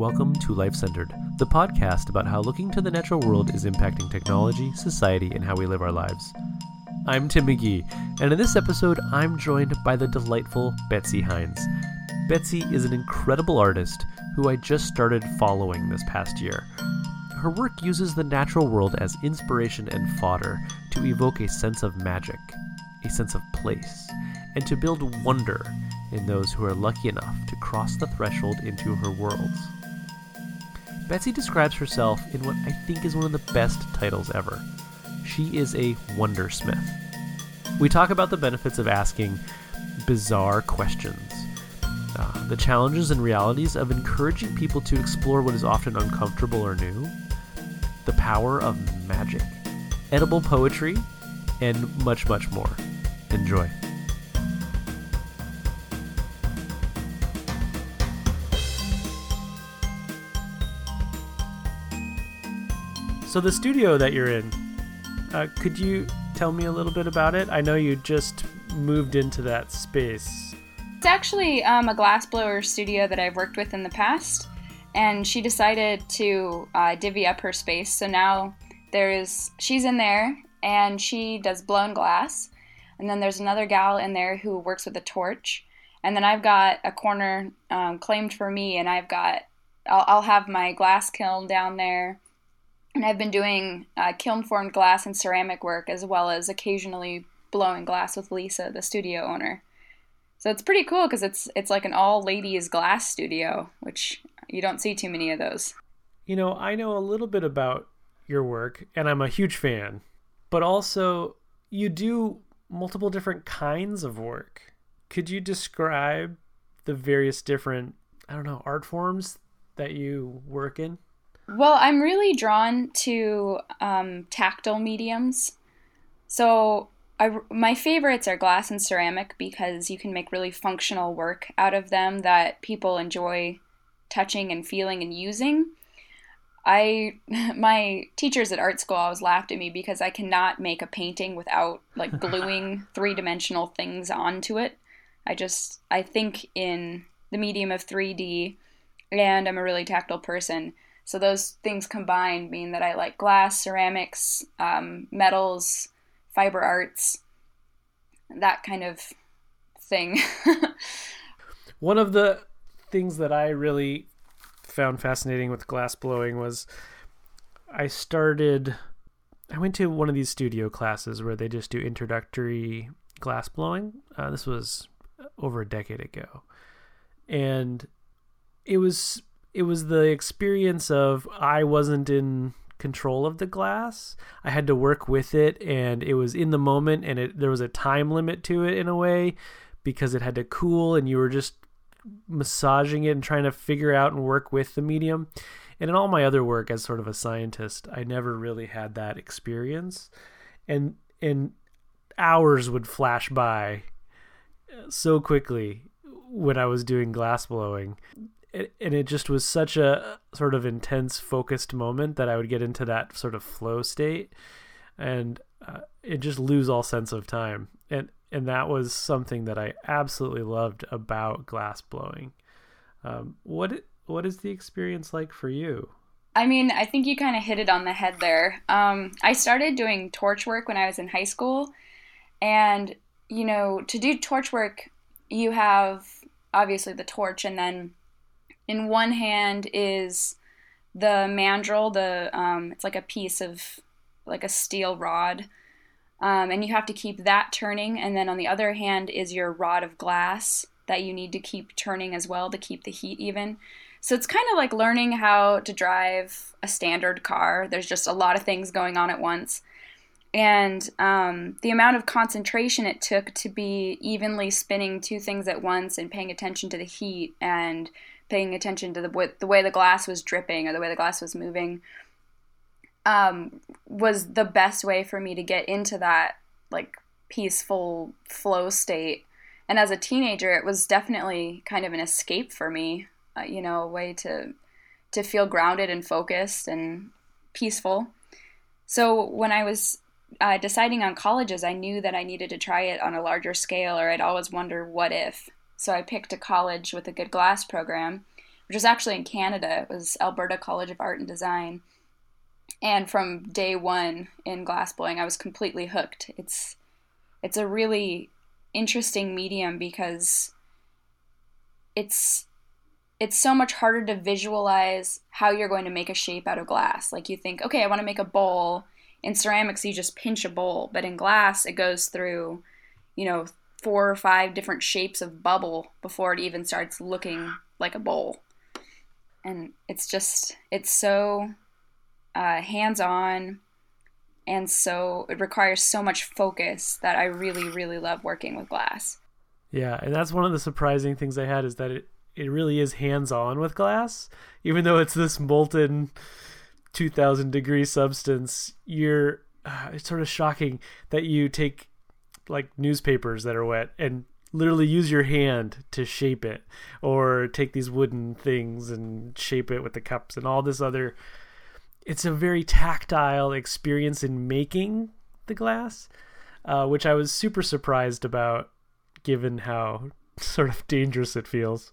Welcome to Life Centered, the podcast about how looking to the natural world is impacting technology, society, and how we live our lives. I'm Tim McGee, and in this episode, I'm joined by the delightful Betsy Hines. Betsy is an incredible artist who I just started following this past year. Her work uses the natural world as inspiration and fodder to evoke a sense of magic, a sense of place, and to build wonder in those who are lucky enough to cross the threshold into her worlds. Betsy describes herself in what I think is one of the best titles ever. She is a wondersmith. We talk about the benefits of asking bizarre questions, uh, the challenges and realities of encouraging people to explore what is often uncomfortable or new, the power of magic, edible poetry, and much, much more. Enjoy. So the studio that you're in, uh, could you tell me a little bit about it? I know you just moved into that space. It's actually um, a glassblower studio that I've worked with in the past, and she decided to uh, divvy up her space. So now there's she's in there, and she does blown glass, and then there's another gal in there who works with a torch, and then I've got a corner um, claimed for me, and I've got I'll, I'll have my glass kiln down there and I've been doing uh, kiln formed glass and ceramic work as well as occasionally blowing glass with Lisa, the studio owner. So it's pretty cool because it's it's like an all ladies glass studio, which you don't see too many of those. You know, I know a little bit about your work, and I'm a huge fan. But also, you do multiple different kinds of work. Could you describe the various different, I don't know, art forms that you work in? Well, I'm really drawn to um, tactile mediums. So, I, my favorites are glass and ceramic because you can make really functional work out of them that people enjoy touching and feeling and using. I my teachers at art school always laughed at me because I cannot make a painting without like gluing three-dimensional things onto it. I just I think in the medium of 3D and I'm a really tactile person. So those things combined mean that I like glass, ceramics, um, metals, fiber arts, that kind of thing. One of the things that I really found fascinating with glass blowing was I started I went to one of these studio classes where they just do introductory glass blowing. Uh, this was over a decade ago. And it was it was the experience of I wasn't in control of the glass. I had to work with it and it was in the moment and it there was a time limit to it in a way because it had to cool and you were just massaging it and trying to figure out and work with the medium. And in all my other work as sort of a scientist, I never really had that experience. And and hours would flash by so quickly when I was doing glass blowing and it just was such a sort of intense focused moment that I would get into that sort of flow state and uh, it just lose all sense of time. And and that was something that I absolutely loved about glass blowing. Um, what what is the experience like for you? I mean, I think you kind of hit it on the head there. Um, I started doing torch work when I was in high school, and you know, to do torch work, you have obviously the torch, and then in one hand is the mandrel, the um, it's like a piece of like a steel rod, um, and you have to keep that turning. And then on the other hand is your rod of glass that you need to keep turning as well to keep the heat even. So it's kind of like learning how to drive a standard car. There's just a lot of things going on at once. And um, the amount of concentration it took to be evenly spinning two things at once and paying attention to the heat and paying attention to the the way the glass was dripping or the way the glass was moving um, was the best way for me to get into that like peaceful flow state. And as a teenager, it was definitely kind of an escape for me. Uh, you know, a way to to feel grounded and focused and peaceful. So when I was uh, deciding on colleges, I knew that I needed to try it on a larger scale, or I'd always wonder what if. So I picked a college with a good glass program, which was actually in Canada. It was Alberta College of Art and Design. And from day one in glassblowing, I was completely hooked. It's it's a really interesting medium because it's it's so much harder to visualize how you're going to make a shape out of glass. Like you think, okay, I want to make a bowl. In ceramics, you just pinch a bowl, but in glass, it goes through, you know, four or five different shapes of bubble before it even starts looking like a bowl. And it's just, it's so uh, hands on and so it requires so much focus that I really, really love working with glass. Yeah, and that's one of the surprising things I had is that it, it really is hands on with glass. Even though it's this molten 2000 degree substance, you're uh, it's sort of shocking that you take like newspapers that are wet and literally use your hand to shape it or take these wooden things and shape it with the cups and all this other it's a very tactile experience in making the glass uh, which i was super surprised about given how sort of dangerous it feels.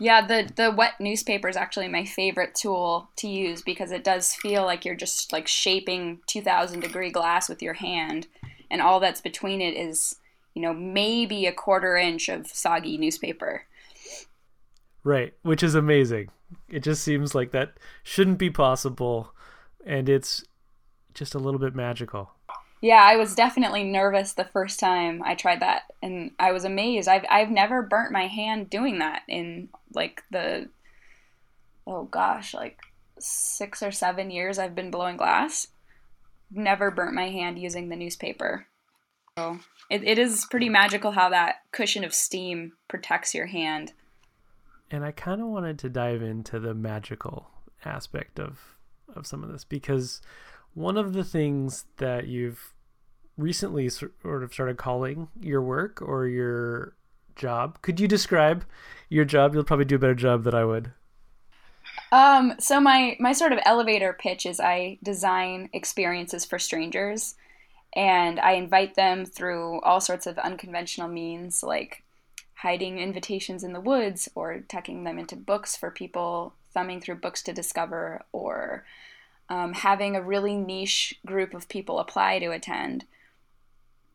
Yeah the the wet newspaper is actually my favorite tool to use because it does feel like you're just like shaping 2000 degree glass with your hand and all that's between it is you know maybe a quarter inch of soggy newspaper. Right which is amazing. It just seems like that shouldn't be possible and it's just a little bit magical. Yeah i was definitely nervous the first time i tried that and i was amazed. I've, I've never burnt my hand doing that in like the oh gosh like six or seven years i've been blowing glass never burnt my hand using the newspaper. So it, it is pretty magical how that cushion of steam protects your hand. And I kind of wanted to dive into the magical aspect of of some of this because one of the things that you've recently sort of started calling your work or your job. Could you describe your job? You'll probably do a better job than I would. Um, so my my sort of elevator pitch is I design experiences for strangers, and I invite them through all sorts of unconventional means, like hiding invitations in the woods or tucking them into books for people thumbing through books to discover, or um, having a really niche group of people apply to attend.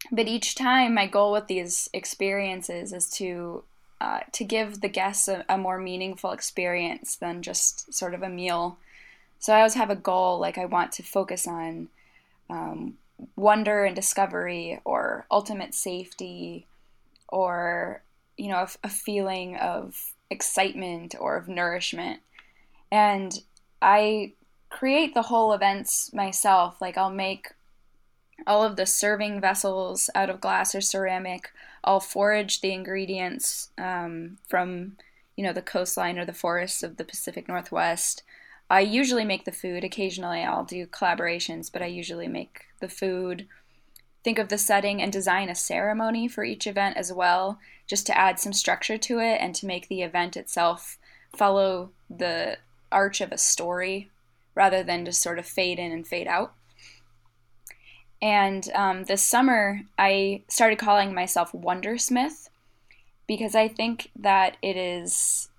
But each time, my goal with these experiences is to uh, to give the guests a, a, more meaningful experience than just sort of a meal. So I always have a goal, like I want to focus on um, wonder and discovery, or ultimate safety, or you know, a, a feeling of excitement or of nourishment. And I create the whole events myself. Like I'll make all of the serving vessels out of glass or ceramic. I'll forage the ingredients um, from, you know, the coastline or the forests of the Pacific Northwest. I usually make the food. Occasionally, I'll do collaborations, but I usually make the food. Think of the setting and design a ceremony for each event as well, just to add some structure to it and to make the event itself follow the arch of a story rather than just sort of fade in and fade out. And um, this summer, I started calling myself Wondersmith because I think that it is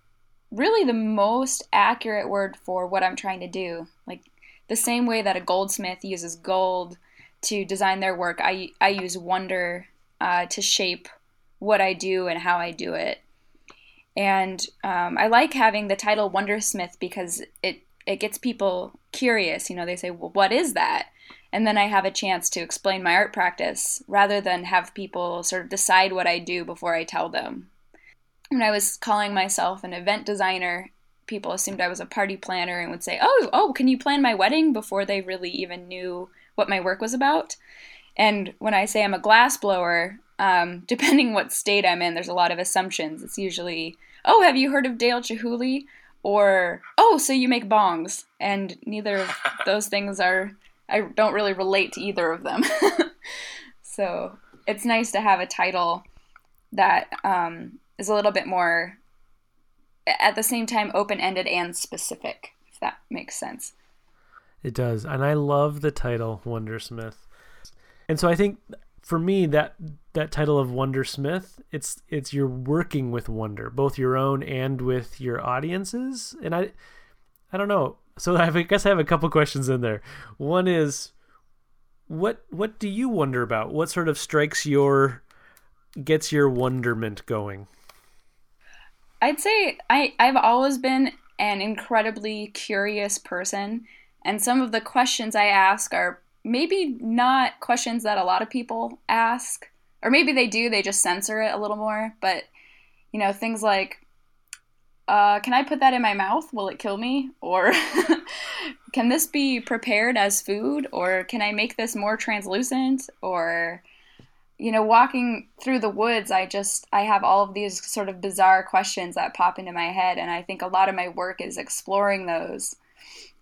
really the most accurate word for what I'm trying to do. Like the same way that a goldsmith uses gold to design their work, I, I use wonder uh, to shape what I do and how I do it. And um, I like having the title Wondersmith because it, it gets people curious. You know, they say, well, what is that? And then I have a chance to explain my art practice rather than have people sort of decide what I do before I tell them. When I was calling myself an event designer, people assumed I was a party planner and would say, "Oh, oh, can you plan my wedding?" before they really even knew what my work was about. And when I say I'm a glass blower, um, depending what state I'm in, there's a lot of assumptions. It's usually, "Oh, have you heard of Dale Chihuly?" or "Oh, so you make bongs?" And neither of those things are I don't really relate to either of them. so it's nice to have a title that um, is a little bit more, at the same time, open ended and specific, if that makes sense. It does. And I love the title Wondersmith. And so I think for me that that title of wondersmith it's it's you're working with wonder both your own and with your audiences and i i don't know so I, have, I guess i have a couple questions in there one is what what do you wonder about what sort of strikes your gets your wonderment going i'd say i i've always been an incredibly curious person and some of the questions i ask are maybe not questions that a lot of people ask, or maybe they do, they just censor it a little more. But, you know, things like, uh, can I put that in my mouth? Will it kill me? Or can this be prepared as food? Or can I make this more translucent? Or, you know, walking through the woods, I just, I have all of these sort of bizarre questions that pop into my head. And I think a lot of my work is exploring those.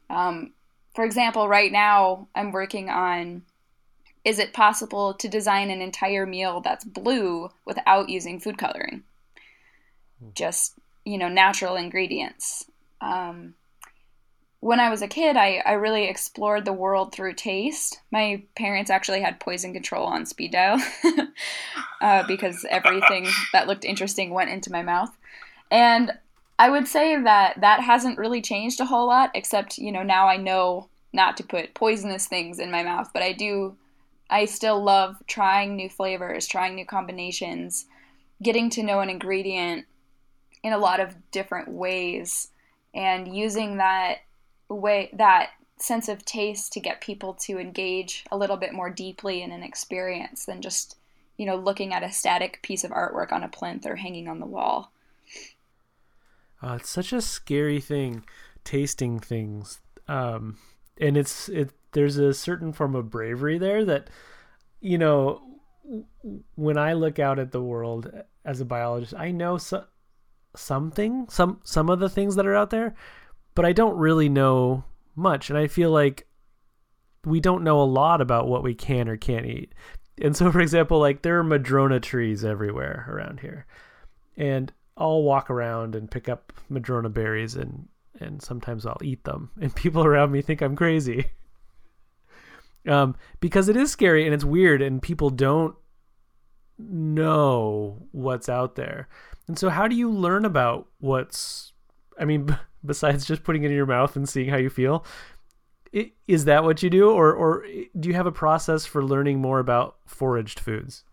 Um, for example, right now I'm working on is it possible to design an entire meal that's blue without using food coloring? Just, you know, natural ingredients. Um, when I was a kid, I, I really explored the world through taste. My parents actually had poison control on speed dial uh, because everything that looked interesting went into my mouth. And I would say that that hasn't really changed a whole lot, except, you know, now I know not to put poisonous things in my mouth, but I do, I still love trying new flavors, trying new combinations, getting to know an ingredient in a lot of different ways, and using that way, that sense of taste to get people to engage a little bit more deeply in an experience than just, you know, looking at a static piece of artwork on a plinth or hanging on the wall. Uh, it's such a scary thing, tasting things. Um, and it's it. There's a certain form of bravery there that, you know, when I look out at the world as a biologist, I know so, something, some some of the things that are out there, but I don't really know much, and I feel like we don't know a lot about what we can or can't eat. And so, for example, like there are madrona trees everywhere around here, and I'll walk around and pick up madrona berries and and sometimes I'll eat them, and people around me think I'm crazy. Um, because it is scary and it's weird, and people don't know what's out there. And so, how do you learn about what's? I mean, besides just putting it in your mouth and seeing how you feel, is that what you do, or or do you have a process for learning more about foraged foods?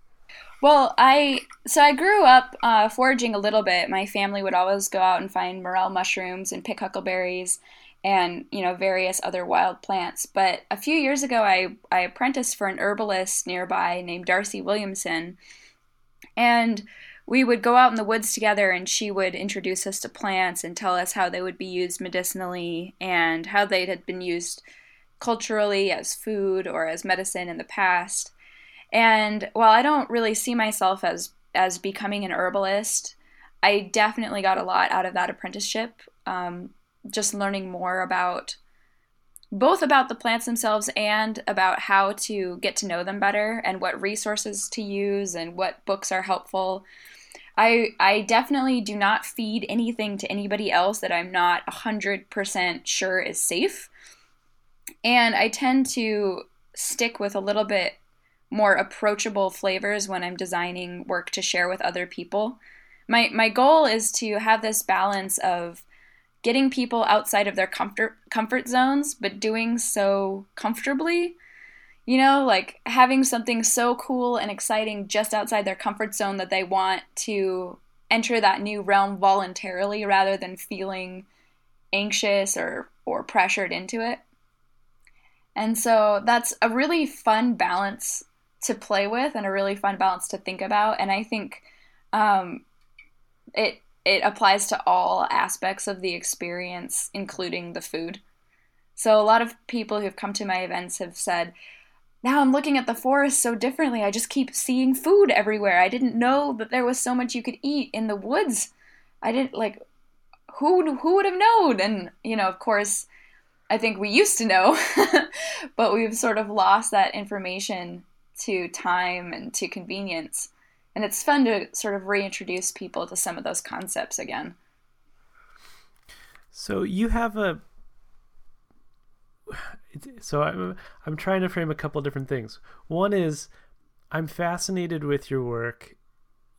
Well, I so I grew up uh, foraging a little bit. My family would always go out and find morel mushrooms and pick huckleberries, and you know various other wild plants. But a few years ago, I I apprenticed for an herbalist nearby named Darcy Williamson, and we would go out in the woods together, and she would introduce us to plants and tell us how they would be used medicinally and how they had been used culturally as food or as medicine in the past. And while I don't really see myself as as becoming an herbalist, I definitely got a lot out of that apprenticeship. Um, just learning more about both about the plants themselves and about how to get to know them better and what resources to use and what books are helpful. I I definitely do not feed anything to anybody else that I'm not 100% sure is safe. And I tend to stick with a little bit more approachable flavors when I'm designing work to share with other people. My my goal is to have this balance of getting people outside of their comfort comfort zones but doing so comfortably. You know, like having something so cool and exciting just outside their comfort zone that they want to enter that new realm voluntarily rather than feeling anxious or or pressured into it. And so that's a really fun balance to play with and a really fun balance to think about. And I think um, it it applies to all aspects of the experience, including the food. So a lot of people who've come to my events have said, now I'm looking at the forest so differently. I just keep seeing food everywhere. I didn't know that there was so much you could eat in the woods. I didn't like who who would have known? And you know, of course, I think we used to know, but we've sort of lost that information to time and to convenience. And it's fun to sort of reintroduce people to some of those concepts again. So you have a so I'm I'm trying to frame a couple different things. One is I'm fascinated with your work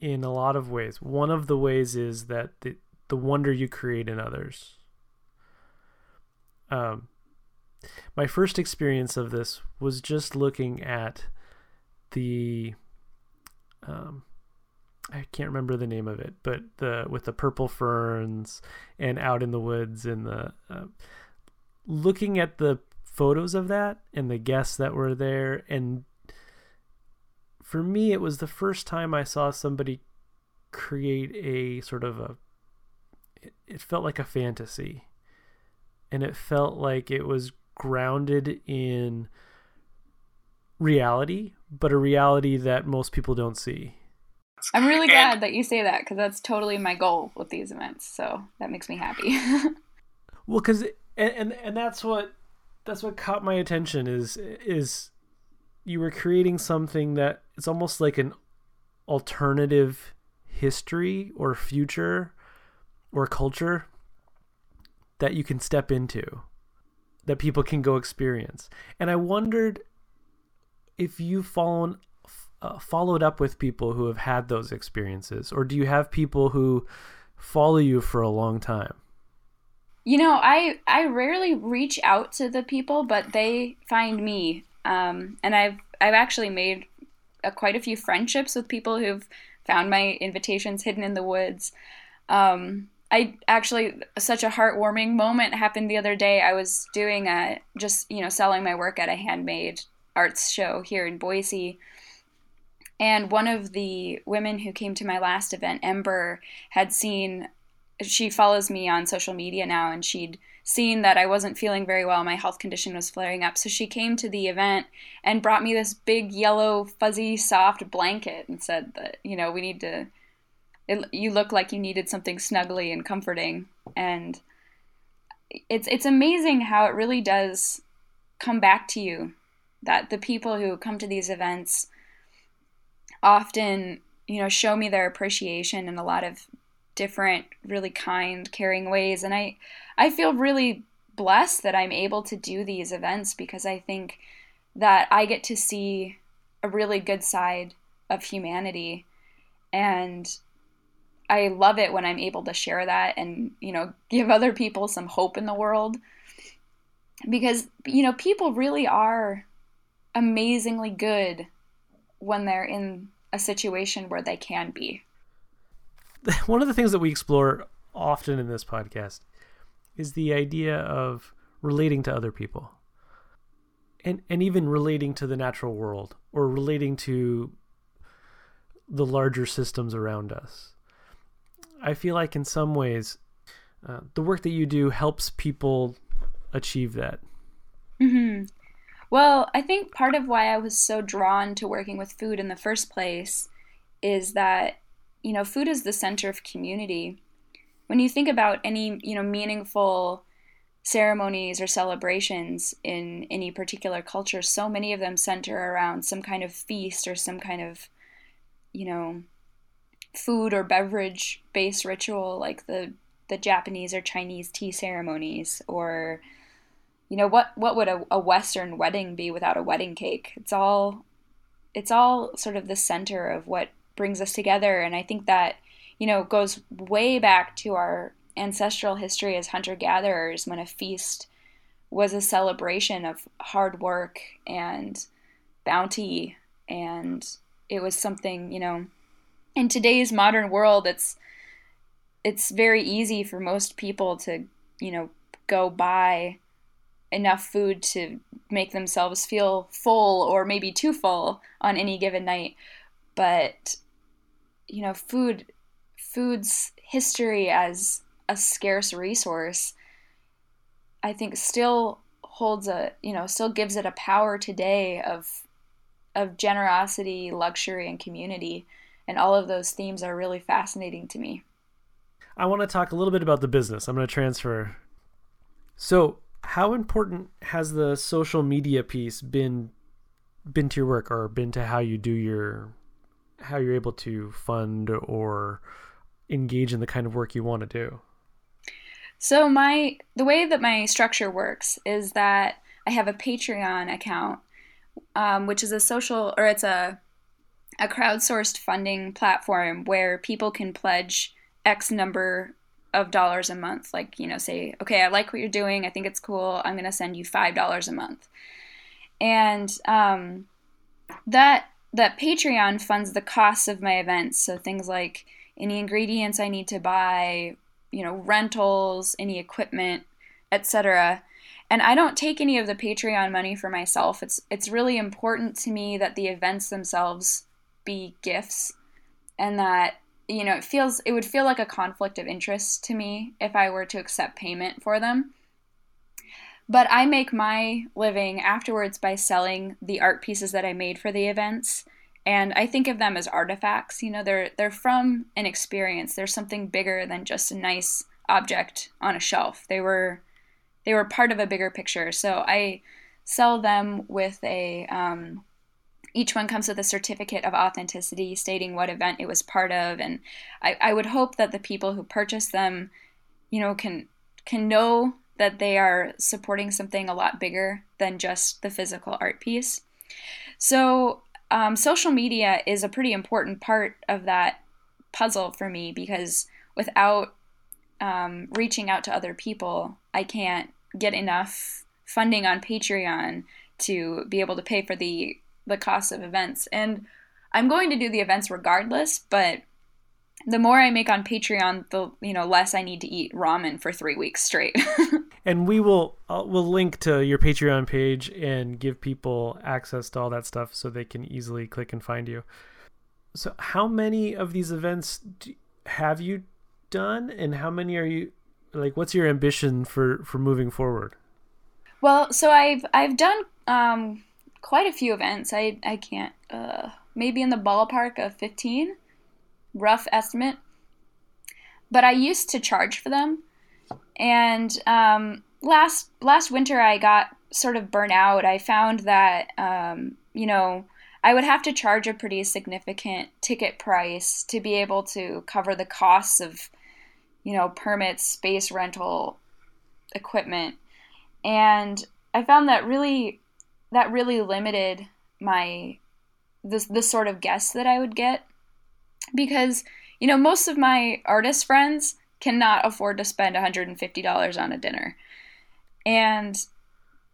in a lot of ways. One of the ways is that the the wonder you create in others. Um, my first experience of this was just looking at the um, I can't remember the name of it, but the with the purple ferns and out in the woods and the uh, looking at the photos of that and the guests that were there and for me it was the first time I saw somebody create a sort of a it, it felt like a fantasy. And it felt like it was grounded in reality but a reality that most people don't see I'm really glad that you say that because that's totally my goal with these events. So that makes me happy. well, because and, and and that's what that's what caught my attention is is you were creating something that it's almost like an alternative history or future or culture that you can step into that people can go experience. And I wondered if you've fallen uh, followed up with people who have had those experiences, or do you have people who follow you for a long time? You know, I I rarely reach out to the people, but they find me, um, and I've I've actually made a, quite a few friendships with people who've found my invitations hidden in the woods. Um, I actually such a heartwarming moment happened the other day. I was doing a just you know selling my work at a handmade arts show here in Boise, and one of the women who came to my last event, Ember, had seen, she follows me on social media now, and she'd seen that I wasn't feeling very well. My health condition was flaring up. So she came to the event and brought me this big, yellow, fuzzy, soft blanket and said that, you know, we need to, it, you look like you needed something snuggly and comforting. And it's, it's amazing how it really does come back to you that the people who come to these events often, you know, show me their appreciation in a lot of different, really kind, caring ways. And I, I feel really blessed that I'm able to do these events because I think that I get to see a really good side of humanity. And I love it when I'm able to share that and, you know, give other people some hope in the world. Because, you know, people really are amazingly good when they're in a situation where they can be. One of the things that we explore often in this podcast is the idea of relating to other people. And and even relating to the natural world or relating to the larger systems around us. I feel like in some ways uh, the work that you do helps people achieve that. hmm well, I think part of why I was so drawn to working with food in the first place is that, you know, food is the center of community. When you think about any, you know, meaningful ceremonies or celebrations in any particular culture, so many of them center around some kind of feast or some kind of, you know, food or beverage based ritual like the the Japanese or Chinese tea ceremonies or you know what what would a, a western wedding be without a wedding cake? It's all it's all sort of the center of what brings us together. And i think that you know goes way back to our ancestral history as hunter gatherers when a feast was a celebration of hard work and bounty. And it was something you know in today's modern world it's it's very easy for most people to you know go buy enough food to make themselves feel full or maybe too full on any given night. But you know food food's history as a scarce resource i think still holds a you know still gives it a power today of of generosity luxury and community. And all of those themes are really fascinating to me. I want to talk a little bit about the business. I'm going to transfer. So how important has the social media piece been been to your work or been to how you do your how you're able to fund or engage in the kind of work you want to do? So my the way that my structure works is that i have a patreon account um, which is a social or it's a a crowdsourced funding platform where people can pledge X number of dollars a month. Like, you know, say, okay, I like what you're doing. I think it's cool. I'm going to send you $5 a month. And um, that that Patreon funds the costs of my events. So things like any ingredients I need to buy, you know, rentals, any equipment, etc. And I don't take any of the Patreon money for myself. It's it's really important to me that the events themselves be gifts and that you know, it feels it would feel like a conflict of interest to me if I were to accept payment for them. But I make my living afterwards by selling the art pieces that I made for the events. And I think of them as artifacts. You know, they're they're from an experience. They're something bigger than just a nice object on a shelf. They were they were part of a bigger picture. So I sell them with a um, each one comes with a certificate of authenticity stating what event it was part of and I, I would hope that the people who purchase them you know can can know that they are supporting something a lot bigger than just the physical art piece. So, um, social media is a pretty important part of that puzzle for me because without um, reaching out to other people, I can't get enough funding on Patreon to be able to pay for the the cost of events. And I'm going to do the events regardless, but the more I make on Patreon, the you know less I need to eat ramen for three weeks straight. and we will uh, we'll link to your Patreon page and give people access to all that stuff so they can easily click and find you. So, how many of these events do, have you done, and how many are you like? What's your ambition for for moving forward? Well, so I've I've done um, quite a few events. I I can't uh, maybe in the ballpark of fifteen rough estimate. But I used to charge for them, and um, last last winter I got sort of burnt out. I found that um, you know I would have to charge a pretty significant ticket price to be able to cover the costs of you know permits, space rental, equipment, and I found that really that really limited my the the sort of guests that I would get. Because you know most of my artist friends cannot afford to spend $150 on a dinner. And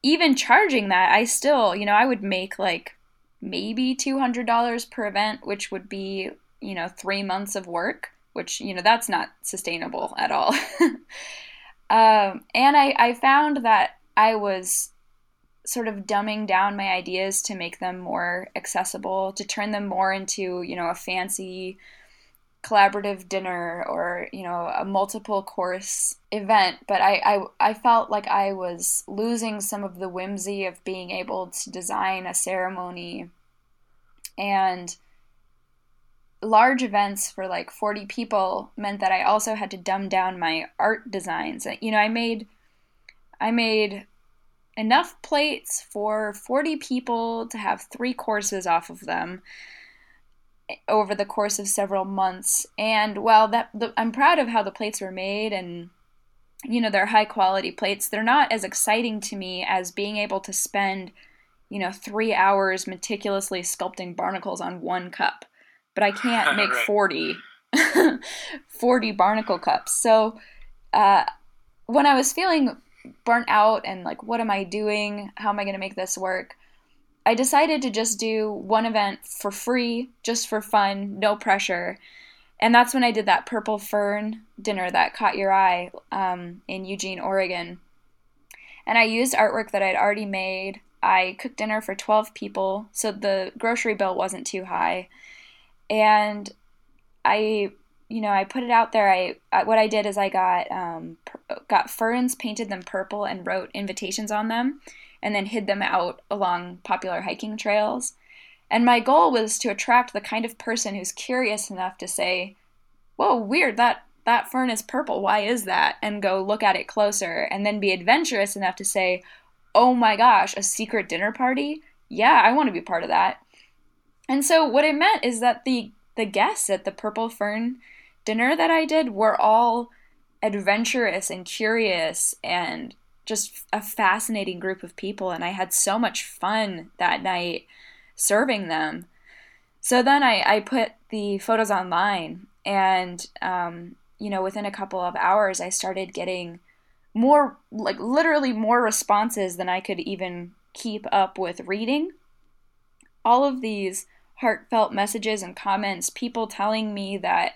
even charging that i still you know i would make like maybe $200 per event which would be you know three months of work which you know that's not sustainable at all. Um, and I, I found that i was sort of dumbing down my ideas to make them more accessible, to turn them more into, you know, a fancy collaborative dinner or, you know, a multiple course event. But I, I, I felt like I was losing some of the whimsy of being able to design a ceremony and large events for like 40 people meant that I also had to dumb down my art designs. You know, I made I made enough plates for 40 people to have three courses off of them over the course of several months. And while that the, I'm proud of how the plates were made and you know they're high quality plates, they're not as exciting to me as being able to spend you know 3 hours meticulously sculpting barnacles on one cup. But I can't make 40 40 barnacle cups. So uh, when I was feeling burnt out and like, what am I doing? How am I going to make this work? I decided to just do one event for free, just for fun, no pressure. And that's when I did that purple fern dinner that caught your eye um, in Eugene, Oregon. And I used artwork that I'd already made. I cooked dinner for 12 people, so the grocery bill wasn't too high. And I you know, I put it out there. I, I what I did is I got um, got ferns, painted them purple, and wrote invitations on them, and then hid them out along popular hiking trails. And my goal was to attract the kind of person who's curious enough to say, "Whoa, weird! That that fern is purple. Why is that?" And go look at it closer, and then be adventurous enough to say, "Oh my gosh, a secret dinner party! Yeah, I want to be part of that." And so what it meant is that the the guests at the Purple Fern dinner that I did were all adventurous and curious and just a fascinating group of people and I had so much fun that night serving them. so then I, I put the photos online, and um, you know, within a couple of hours, I started getting more, like literally more responses than I could even keep up with reading. All of these heartfelt messages and comments, people telling me that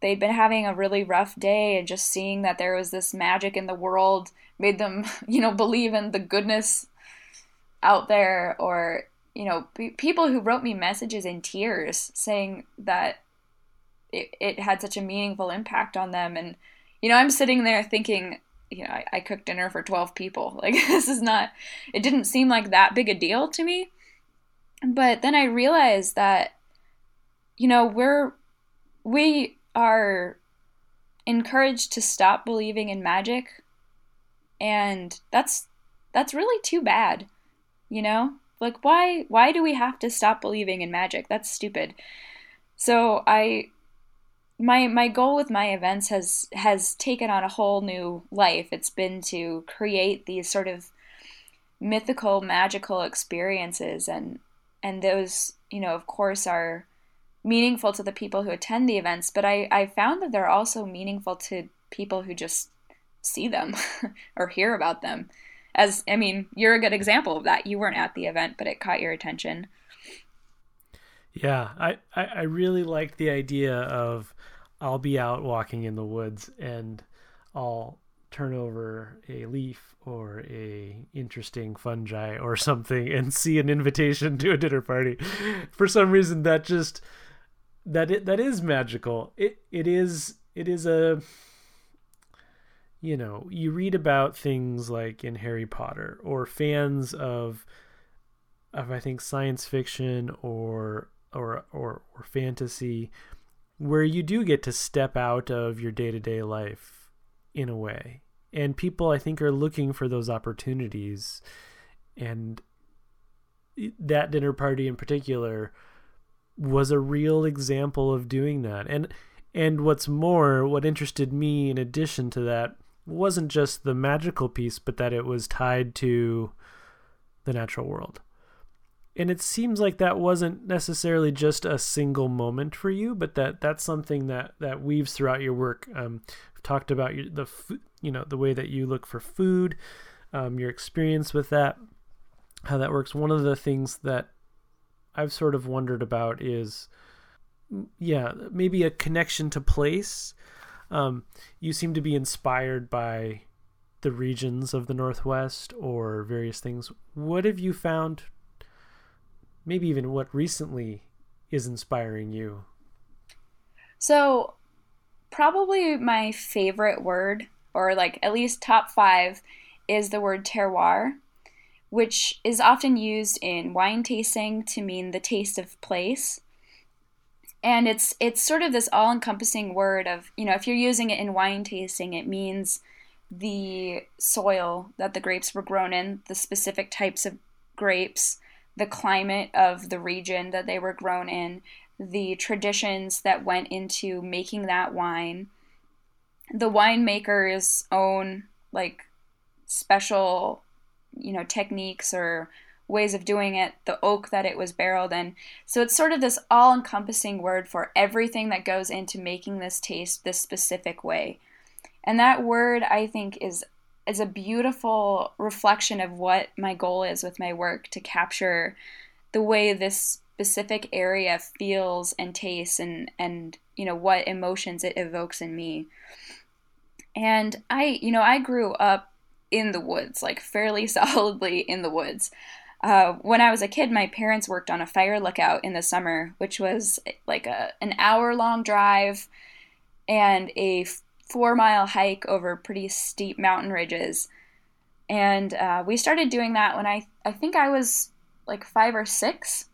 they'd been having a really rough day and just seeing that there was this magic in the world made them, you know, believe in the goodness out there or you know, p- people who wrote me messages in tears saying that it, it had such a meaningful impact on them. And, you know, I'm sitting there thinking, you know, I, I cooked dinner for 12 people. Like, this is not, it didn't seem like that big a deal to me. But then I realized that, you know, we're, we are encouraged to stop believing in magic. And that's, that's really too bad, you know? Like why why do we have to stop believing in magic? That's stupid. So I my my goal with my events has has taken on a whole new life. It's been to create these sort of mythical magical experiences and and those, you know, of course are meaningful to the people who attend the events, but I, I found that they're also meaningful to people who just see them or hear about them as I mean, you're a good example of that. You weren't at the event, but it caught your attention. Yeah, I, I, I really like the idea of I'll be out walking in the woods and I'll turn over a leaf or a interesting fungi or something and see an invitation to a dinner party. For some reason that just that it that is magical. It it is it is a you know, you read about things like in Harry Potter or fans of of I think science fiction or or or, or fantasy where you do get to step out of your day-to-day life in a way. And people I think are looking for those opportunities and that dinner party in particular was a real example of doing that. And and what's more, what interested me in addition to that wasn't just the magical piece, but that it was tied to the natural world. And it seems like that wasn't necessarily just a single moment for you, but that that's something that that weaves throughout your work. Um, talked about the you know the way that you look for food, um, your experience with that, how that works. One of the things that I've sort of wondered about is, yeah, maybe a connection to place um, you seem to be inspired by the regions of the Northwest or various things. What have you found? Maybe even what recently is inspiring you? So, probably my favorite word, or like at least top five, is the word terroir, which is often used in wine tasting to mean the taste of place. And it's it's sort of this all-encompassing word of you know if you're using it in wine tasting it means the soil that the grapes were grown in the specific types of grapes the climate of the region that they were grown in the traditions that went into making that wine the winemaker's own like special you know techniques or ways of doing it, the oak that it was barreled in. So it's sort of this all encompassing word for everything that goes into making this taste this specific way. And that word, I think, is is a beautiful reflection of what my goal is with my work to capture the way this specific area feels and tastes and and you know what emotions it evokes in me. And I, you know, I grew up in the woods, like fairly solidly in the woods. Uh, when I was a kid, my parents worked on a fire lookout in the summer, which was like a an hour long drive and a four mile hike over pretty steep mountain ridges. And uh, we started doing that when I I think I was like five or six.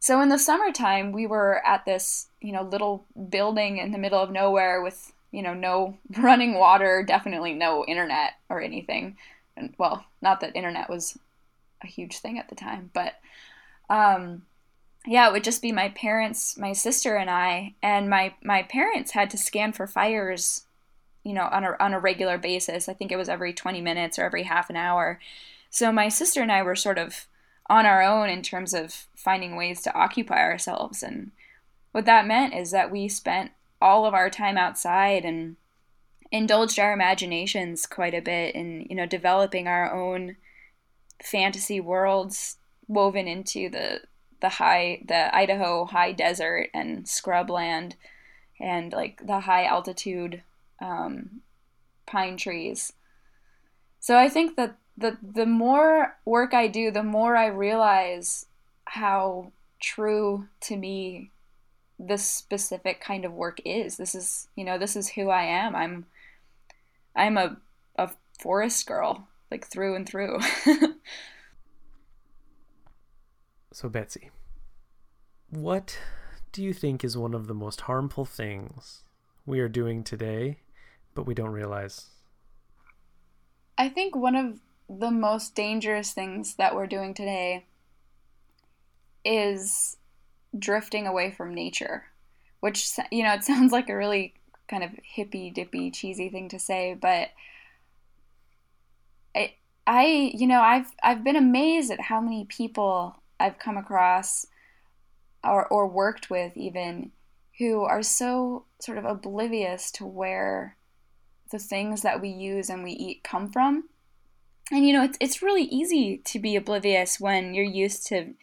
So in the summertime, we were at this you know little building in the middle of nowhere with you know no running water, definitely no internet or anything. And well, not that internet was a huge thing at the time. But um, yeah, it would just be my parents, my sister, and I. And my my parents had to scan for fires, you know, on a on a regular basis. I think it was every twenty minutes or every half an hour. So my sister and I were sort of on our own in terms of finding ways to occupy ourselves. And what that meant is that we spent all of our time outside and indulged our imaginations quite a bit in, you know, developing our own fantasy worlds woven into the the high the Idaho high desert and scrubland and like the high altitude um, pine trees. So I think that the the more work I do, the more I realize how true to me this specific kind of work is. This is, you know, this is who I am. I'm I'm a a forest girl, like through and through. so Betsy, what do you think is one of the most harmful things we are doing today, but we don't realize? I think one of the most dangerous things that we're doing today is drifting away from nature, which, you know, it sounds like a really kind of hippy dippy, cheesy thing to say, but I, I, you know, I've, I've been amazed at how many people I've come across or, or worked with even who are so sort of oblivious to where the things that we use and we eat come from. And you know, it's it's really easy to be oblivious when you're used to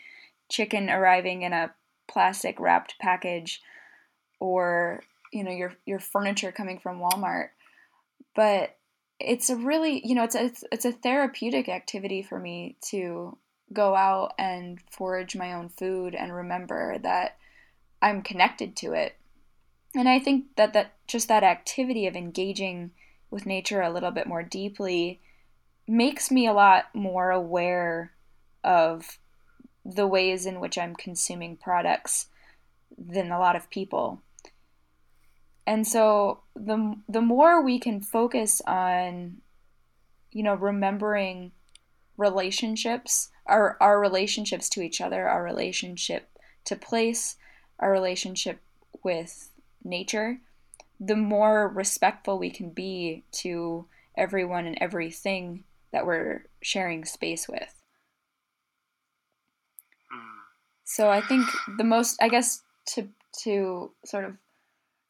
chicken arriving in a plastic wrapped package or you know your your furniture coming from Walmart. But it's a really, you know, it's a, it's, it's a therapeutic activity for me to go out and forage my own food and remember that I'm connected to it. And I think that that just that activity of engaging with nature a little bit more deeply makes me a lot more aware of the ways in which I'm consuming products than a lot of people. And so the the more we can focus on you know remembering relationships our our relationships to each other, our relationship to place, our relationship with nature, the more respectful we can be to everyone and everything that we're sharing space with. So I think the most I guess to to sort of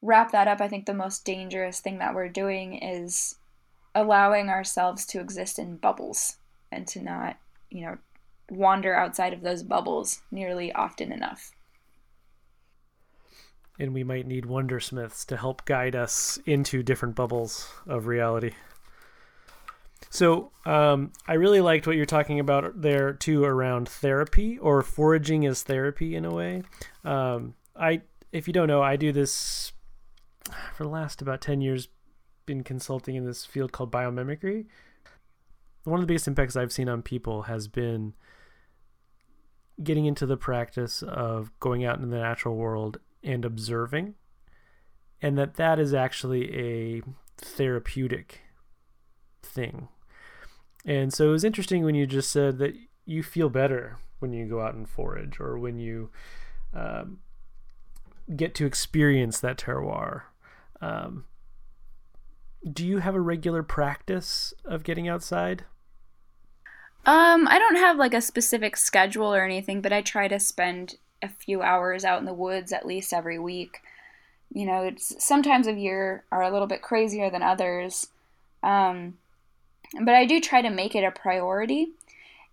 wrap that up, I think the most dangerous thing that we're doing is allowing ourselves to exist in bubbles and to not, you know, wander outside of those bubbles nearly often enough. And we might need wondersmiths to help guide us into different bubbles of reality. So, um, I really liked what you're talking about there too around therapy or foraging as therapy in a way. Um, I, if you don't know, I do this for the last about 10 years, been consulting in this field called biomimicry. One of the biggest impacts I've seen on people has been getting into the practice of going out in the natural world and observing and that that is actually a therapeutic thing and so it was interesting when you just said that you feel better when you go out and forage or when you um, get to experience that terroir um, do you have a regular practice of getting outside um, I don't have like a specific schedule or anything, but I try to spend a few hours out in the woods at least every week. You know, it's sometimes of year are a little bit crazier than others. Um, but I do try to make it a priority.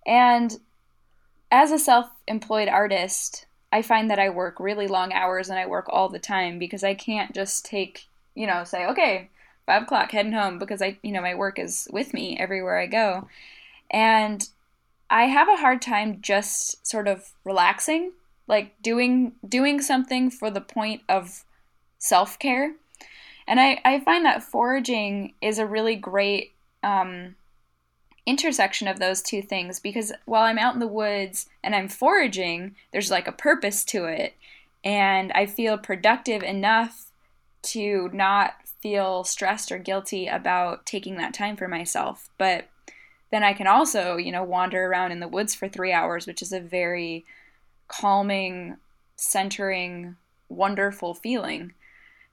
And as a self employed artist, I find that I work really long hours and I work all the time because I can't just take, you know, say, okay, five o'clock, heading home because I, you know, my work is with me everywhere I go. And I have a hard time just sort of relaxing, like doing doing something for the point of self-care. And I, I find that foraging is a really great um, intersection of those two things because while I'm out in the woods and I'm foraging, there's like a purpose to it. And I feel productive enough to not feel stressed or guilty about taking that time for myself. But then I can also, you know, wander around in the woods for three hours, which is a very calming, centering, wonderful feeling.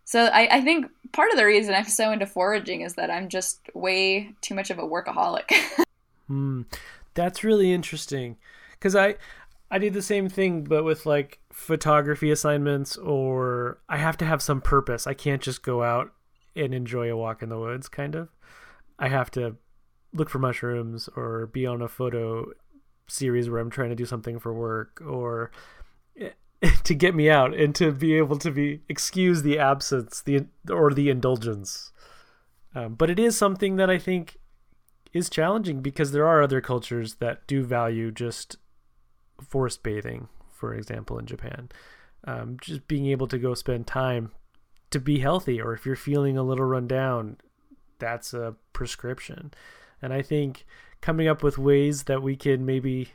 So I, I think part of the reason I'm so into foraging is that I'm just way too much of a workaholic. Hmm, that's really interesting because I I do the same thing, but with like photography assignments, or I have to have some purpose. I can't just go out and enjoy a walk in the woods, kind of. I have to look for mushrooms or be on a photo series where I'm trying to do something for work or to get me out and to be able to be excuse the absence the or the indulgence. Um, but it is something that I think is challenging because there are other cultures that do value just forest bathing, for example, in Japan. Um, just being able to go spend time to be healthy, or if you're feeling a little run down, that's a prescription. And I think coming up with ways that we can maybe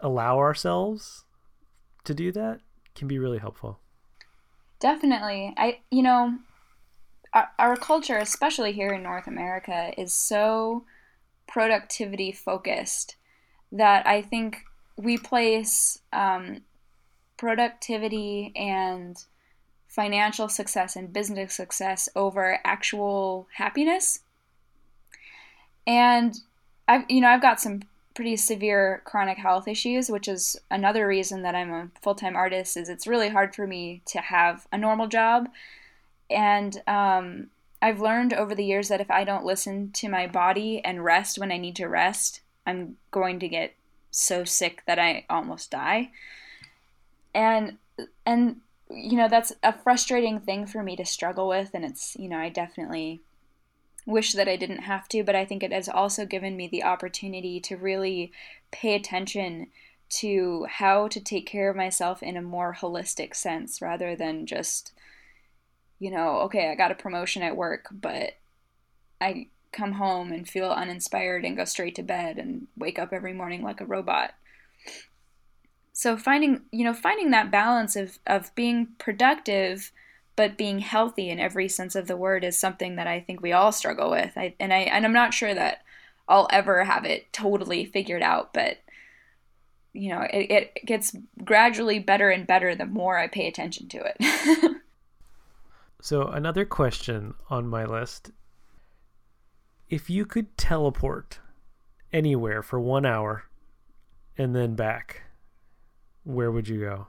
allow ourselves to do that can be really helpful. Definitely. I, you know, our, our culture, especially here in North America, is so productivity focused that I think we place um, productivity and financial success and business success over actual happiness. And I've you know I've got some pretty severe chronic health issues, which is another reason that I'm a full time artist. Is it's really hard for me to have a normal job, and um, I've learned over the years that if I don't listen to my body and rest when I need to rest, I'm going to get so sick that I almost die. And and you know that's a frustrating thing for me to struggle with and it's you know I definitely wish that I didn't have to, but I think it has also given me the opportunity to really pay attention to how to take care of myself in a more holistic sense rather than just, you know, okay, I got a promotion at work, but I come home and feel uninspired and go straight to bed and wake up every morning like a robot. So finding, you know, finding that balance of of being productive but being healthy in every sense of the word is something that I think we all struggle with. I, and I and I'm not sure that I'll ever have it totally figured out, but you know, it, it gets gradually better and better the more I pay attention to it. so another question on my list. If you could teleport anywhere for one hour and then back, where would you go?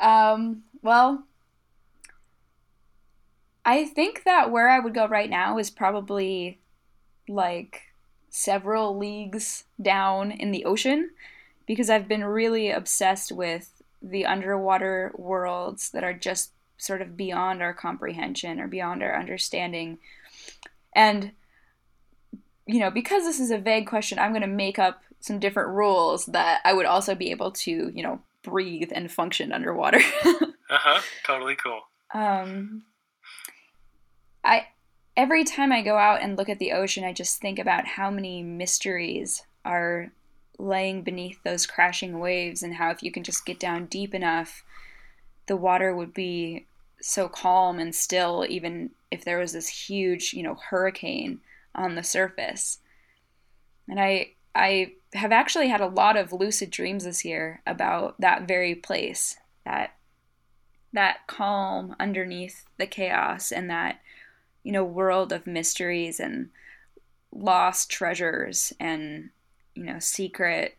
Um, well, I think that where I would go right now is probably like several leagues down in the ocean because I've been really obsessed with the underwater worlds that are just sort of beyond our comprehension or beyond our understanding. And, you know, because this is a vague question, I'm going to make up some different rules that I would also be able to, you know, breathe and function underwater. uh huh. Totally cool. Um, I every time I go out and look at the ocean, I just think about how many mysteries are laying beneath those crashing waves, and how if you can just get down deep enough, the water would be so calm and still, even if there was this huge, you know, hurricane on the surface. And I I have actually had a lot of lucid dreams this year about that very place, that that calm underneath the chaos and that you know world of mysteries and lost treasures and you know secret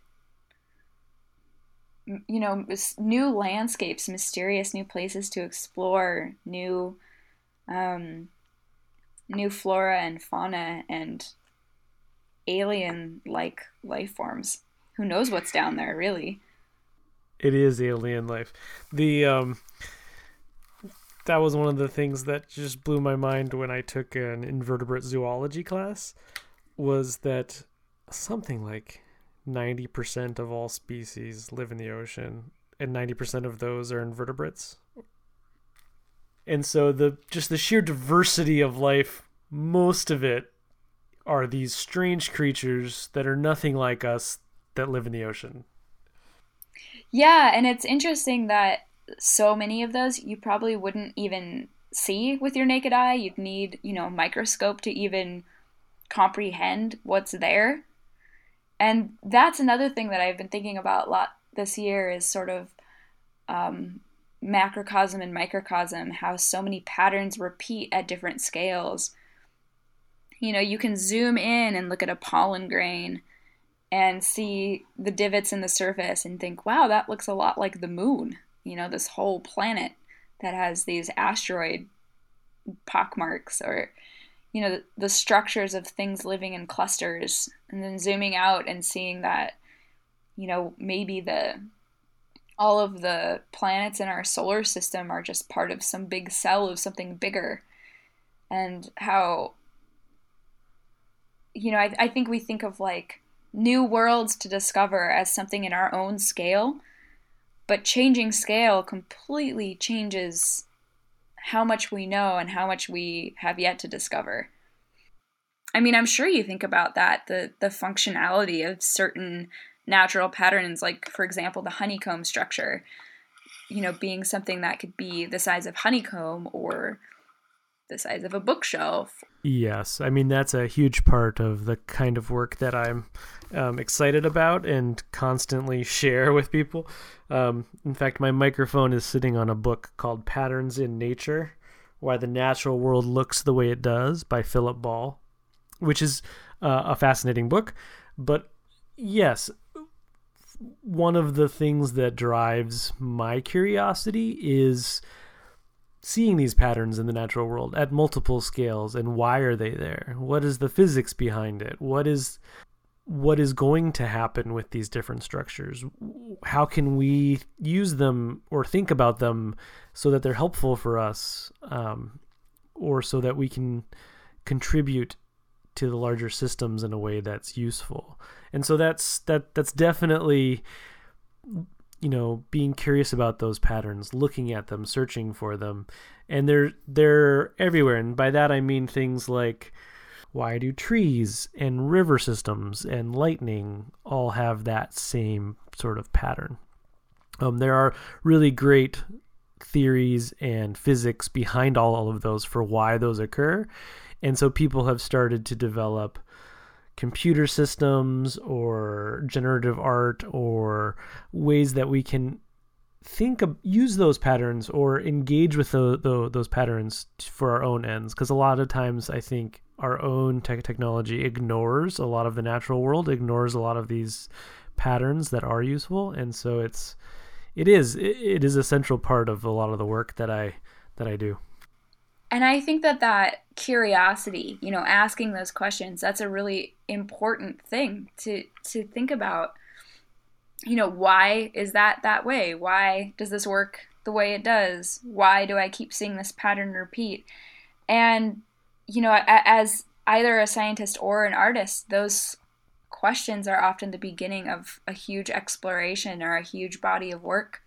you know new landscapes mysterious new places to explore new um new flora and fauna and alien like life forms. Who knows what's down there, really? It is alien life. The um that was one of the things that just blew my mind when I took an invertebrate zoology class was that something like 90% of all species live in the ocean and 90% of those are invertebrates. And so the just the sheer diversity of life, most of it are these strange creatures that are nothing like us that live in the ocean. Yeah, and it's interesting that so many of those you probably wouldn't even see with your naked eye. You'd need, you know, a microscope to even comprehend what's there. And that's another thing that I've been thinking about a lot this year is sort of um, macrocosm and microcosm, how so many patterns repeat at different scales you know, you can zoom in and look at a pollen grain and see the divots in the surface and think, wow, that looks a lot like the moon. You know, this whole planet that has these asteroid pockmarks or you know the, structures of things living in clusters and then zooming out and seeing that you know maybe the all of the planets in our solar system are just part of some big cell of something bigger and how you know I, I think we think of like new worlds to discover as something in our own scale but changing scale completely changes how much we know and how much we have yet to discover. I mean, I'm sure you think about that the the functionality of certain natural patterns like for example the honeycomb structure you know being something that could be the size of honeycomb or the size of a bookshelf. Yes, I mean that's a huge part of the kind of work that I'm um, excited about and constantly share with people. Um, in fact, my microphone is sitting on a book called Patterns in Nature Why the Natural World Looks the Way It Does by Philip Ball, which is uh, a fascinating book. But yes, one of the things that drives my curiosity is seeing these patterns in the natural world at multiple scales and why are they there? What is the physics behind it? What is what is going to happen with these different structures? How can we use them or think about them so that they're helpful for us um, or so that we can contribute to the larger systems in a way that's useful? And so that's that that's definitely you know being curious about those patterns looking at them searching for them and they're they're everywhere and by that i mean things like why do trees and river systems and lightning all have that same sort of pattern? Um, there are really great theories and physics behind all of those for why those occur. And so people have started to develop computer systems or generative art or ways that we can think of, use those patterns or engage with the, the, those patterns for our own ends because a lot of times i think our own tech technology ignores a lot of the natural world, ignores a lot of these patterns that are useful, and so it's it is it, it is a central part of a lot of the work that I that I do. And I think that that curiosity, you know, asking those questions, that's a really important thing to to think about. You know, why is that that way? Why does this work the way it does? Why do I keep seeing this pattern repeat? And you know, as either a scientist or an artist, those questions are often the beginning of a huge exploration or a huge body of work.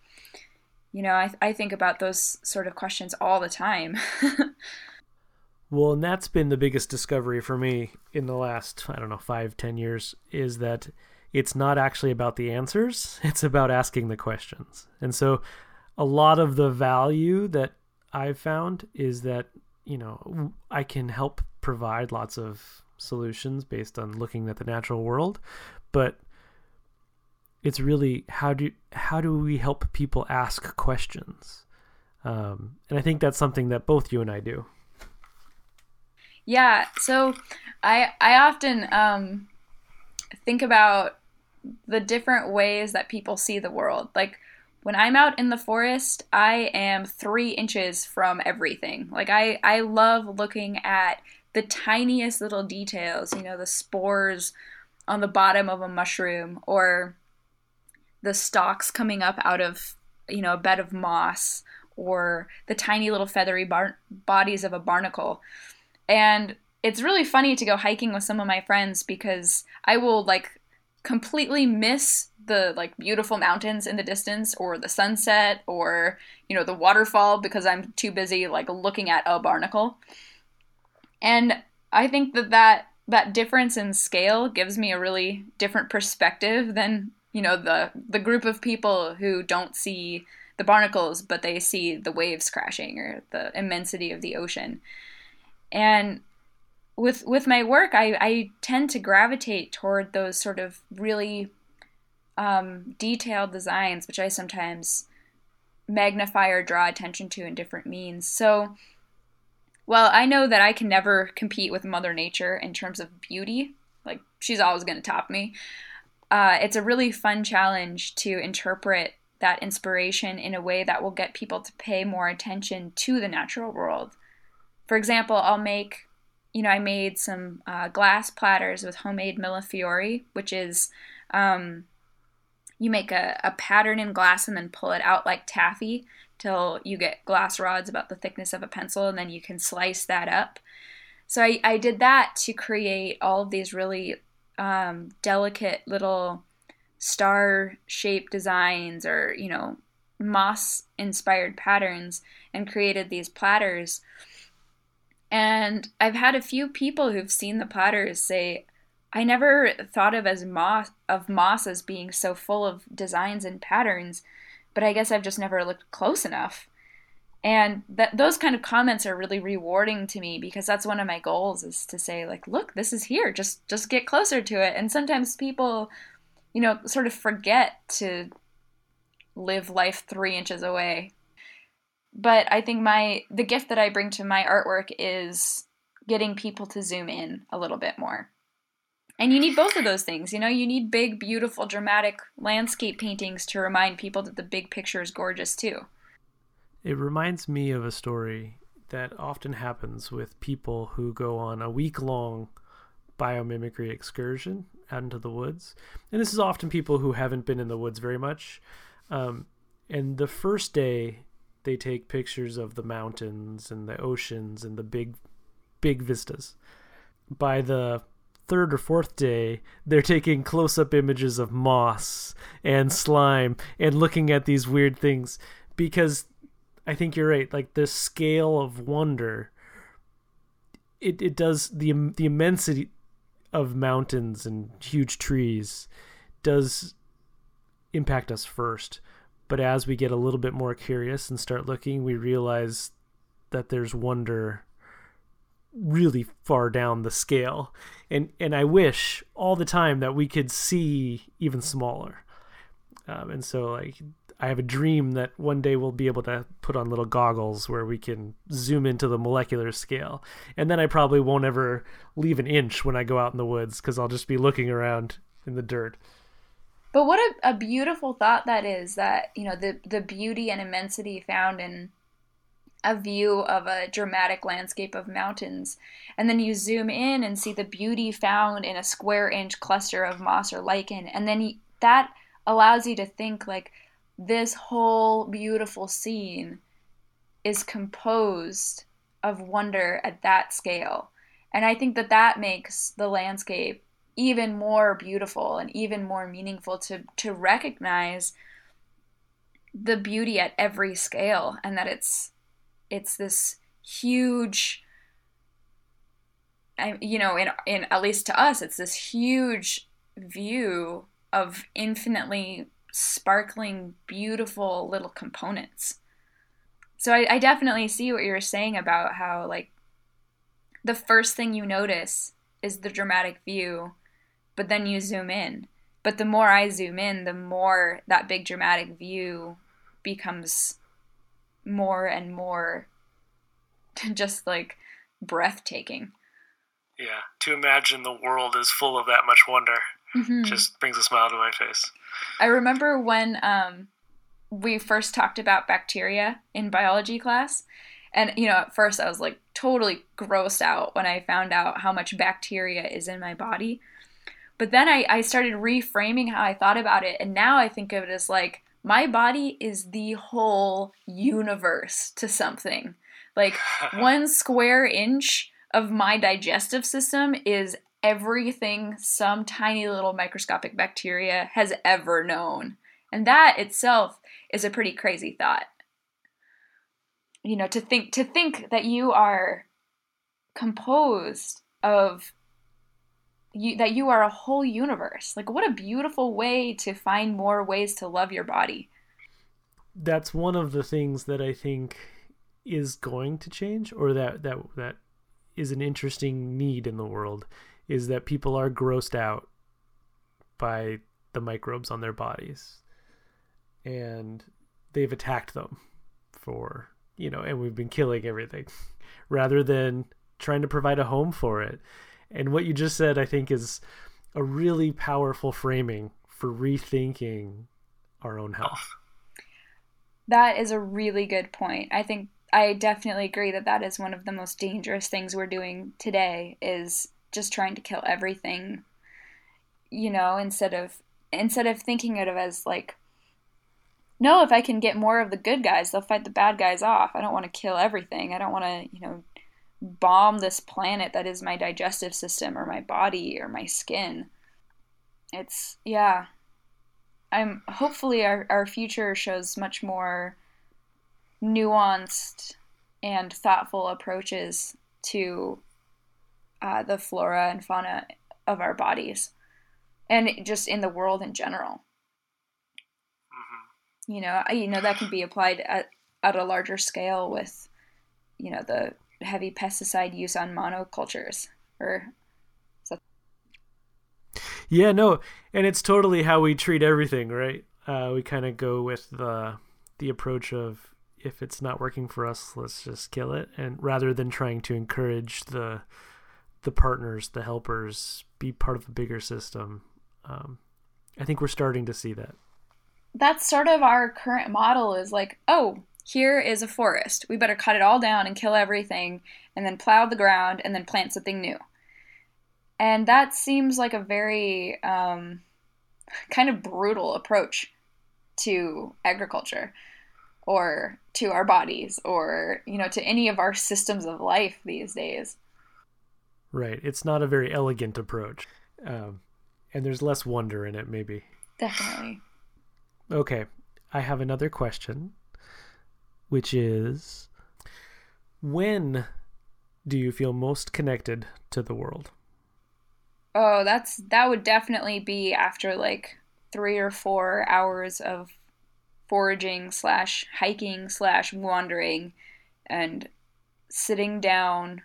You know, I, I think about those sort of questions all the time. well, and that's been the biggest discovery for me in the last, I don't know, five, ten years is that it's not actually about the answers, it's about asking the questions. And so a lot of the value that I've found is that you know, I can help provide lots of solutions based on looking at the natural world, but it's really how do how do we help people ask questions? Um, and I think that's something that both you and I do. Yeah. So I I often um, think about the different ways that people see the world. Like when I'm out in the forest, I am three inches from everything. Like I, I love looking at the tiniest little details, you know, the spores on the bottom of a mushroom or the stalks coming up out of, you know, a bed of moss or the tiny little feathery bar- bodies of a barnacle. And it's really funny to go hiking with some of my friends because I will like completely miss the like beautiful mountains in the distance or the sunset or you know the waterfall because I'm too busy like looking at a barnacle. And I think that that that difference in scale gives me a really different perspective than you know the the group of people who don't see the barnacles but they see the waves crashing or the immensity of the ocean. And with with my work I, I tend to gravitate toward those sort of really um, detailed designs, which I sometimes magnify or draw attention to in different means. So, well, I know that I can never compete with Mother Nature in terms of beauty, like she's always going to top me. Uh, it's a really fun challenge to interpret that inspiration in a way that will get people to pay more attention to the natural world. For example, I'll make, you know, I made some uh, glass platters with homemade millefiori, which is um, you make a, a pattern in glass and then pull it out like taffy till you get glass rods about the thickness of a pencil, and then you can slice that up. So I, I did that to create all of these really um, delicate little star shaped designs or, you know, moss inspired patterns and created these platters. And I've had a few people who've seen the platters say, I never thought of as moss of moss as being so full of designs and patterns, but I guess I've just never looked close enough and that those kind of comments are really rewarding to me because that's one of my goals is to say like look this is here. Just just get closer to it. And sometimes people you know sort of forget to live life three inches away. But i think my the gift that i bring to my artwork is getting people to zoom in a little bit more. And you need both of those things you know? You need big beautiful dramatic landscape paintings to remind people that the big picture is gorgeous too it reminds me of a story that often happens with people who go on a week long biomimicry excursion out into the woods. And this is often people who haven't been in the woods very much. Um, and the first day, they take pictures of the mountains and the oceans and the big, big vistas. By the third or fourth day, they're taking close up images of moss and slime and looking at these weird things because I think you're right. Like the scale of wonder, it it does the the immensity of mountains and huge trees does impact us first. But as we get a little bit more curious and start looking, we realize that there's wonder really far down the scale. And and I wish all the time that we could see even smaller. Um, and so like I have a dream that one day we'll be able to put on little goggles where we can zoom into the molecular scale. And then I probably won't ever leave an inch when I go out in the woods because I'll just be looking around in the dirt. But what a, a beautiful thought that is that, you know, the, the beauty and immensity found in a view of a dramatic landscape of mountains. And then you zoom in and see the beauty found in a square inch cluster of moss or lichen. And then that allows you to think like, this whole beautiful scene is composed of wonder at that scale. And I think that that makes the landscape even more beautiful and even more meaningful to, to recognize the beauty at every scale and that it's it's this huge you know in in at least to us it's this huge view of infinitely sparkling, beautiful little components. So I, I definitely see what you're saying about how, like, the first thing you notice is the dramatic view, but then you zoom in. But the more I zoom in, the more that big dramatic view becomes more and more just like breathtaking. Yeah, to imagine the world is full of that much wonder mm-hmm. just brings a smile to my face. I remember when um, we first talked about bacteria in biology class. And, you know, at first I was like totally grossed out when I found out how much bacteria is in my body. But then I, I started reframing how I thought about it. And now I think of it as like my body is the whole universe to something. Like one square inch of my digestive system is everything some tiny little microscopic bacteria has ever known. And that itself is a pretty crazy thought. You know, to think to think that you are composed of you, that you are a whole universe. Like what a beautiful way to find more ways to love your body. That's one of the things that I think is going to change or that that that is an interesting need in the world is that people are grossed out by the microbes on their bodies and they've attacked them for you know and we've been killing everything rather than trying to provide a home for it and what you just said i think is a really powerful framing for rethinking our own health. That is a really good point. I think I definitely agree that that is one of the most dangerous things we're doing today is just trying to kill everything you know instead of instead of thinking of it as like no if i can get more of the good guys they'll fight the bad guys off. I don't want to kill everything. I don't want to you know bomb this planet that is my digestive system or my body or my skin. It's yeah. I'm hopefully our, our future shows much more nuanced and thoughtful approaches to uh, the flora and fauna of our bodies and just in the world in general mm-hmm. you know you know that can be applied at, at a larger scale with you know the heavy pesticide use on monocultures or so. yeah no and it's totally how we treat everything right uh, we kind of go with the the approach of if it's not working for us, let's just kill it. And rather than trying to encourage the the partners, the helpers, be part of a bigger system, um, I think we're starting to see that. That's sort of our current model. Is like, oh, here is a forest. We better cut it all down and kill everything, and then plow the ground and then plant something new. And that seems like a very um, kind of brutal approach to agriculture or to our bodies or you know to any of our systems of life these days right. It's not a very elegant approach. Um, and there's less wonder in it maybe. Definitely. Okay. I have another question which is when do you feel most connected to the world? Oh that's that would definitely be after like three or four hours of foraging slash hiking slash wandering and sitting down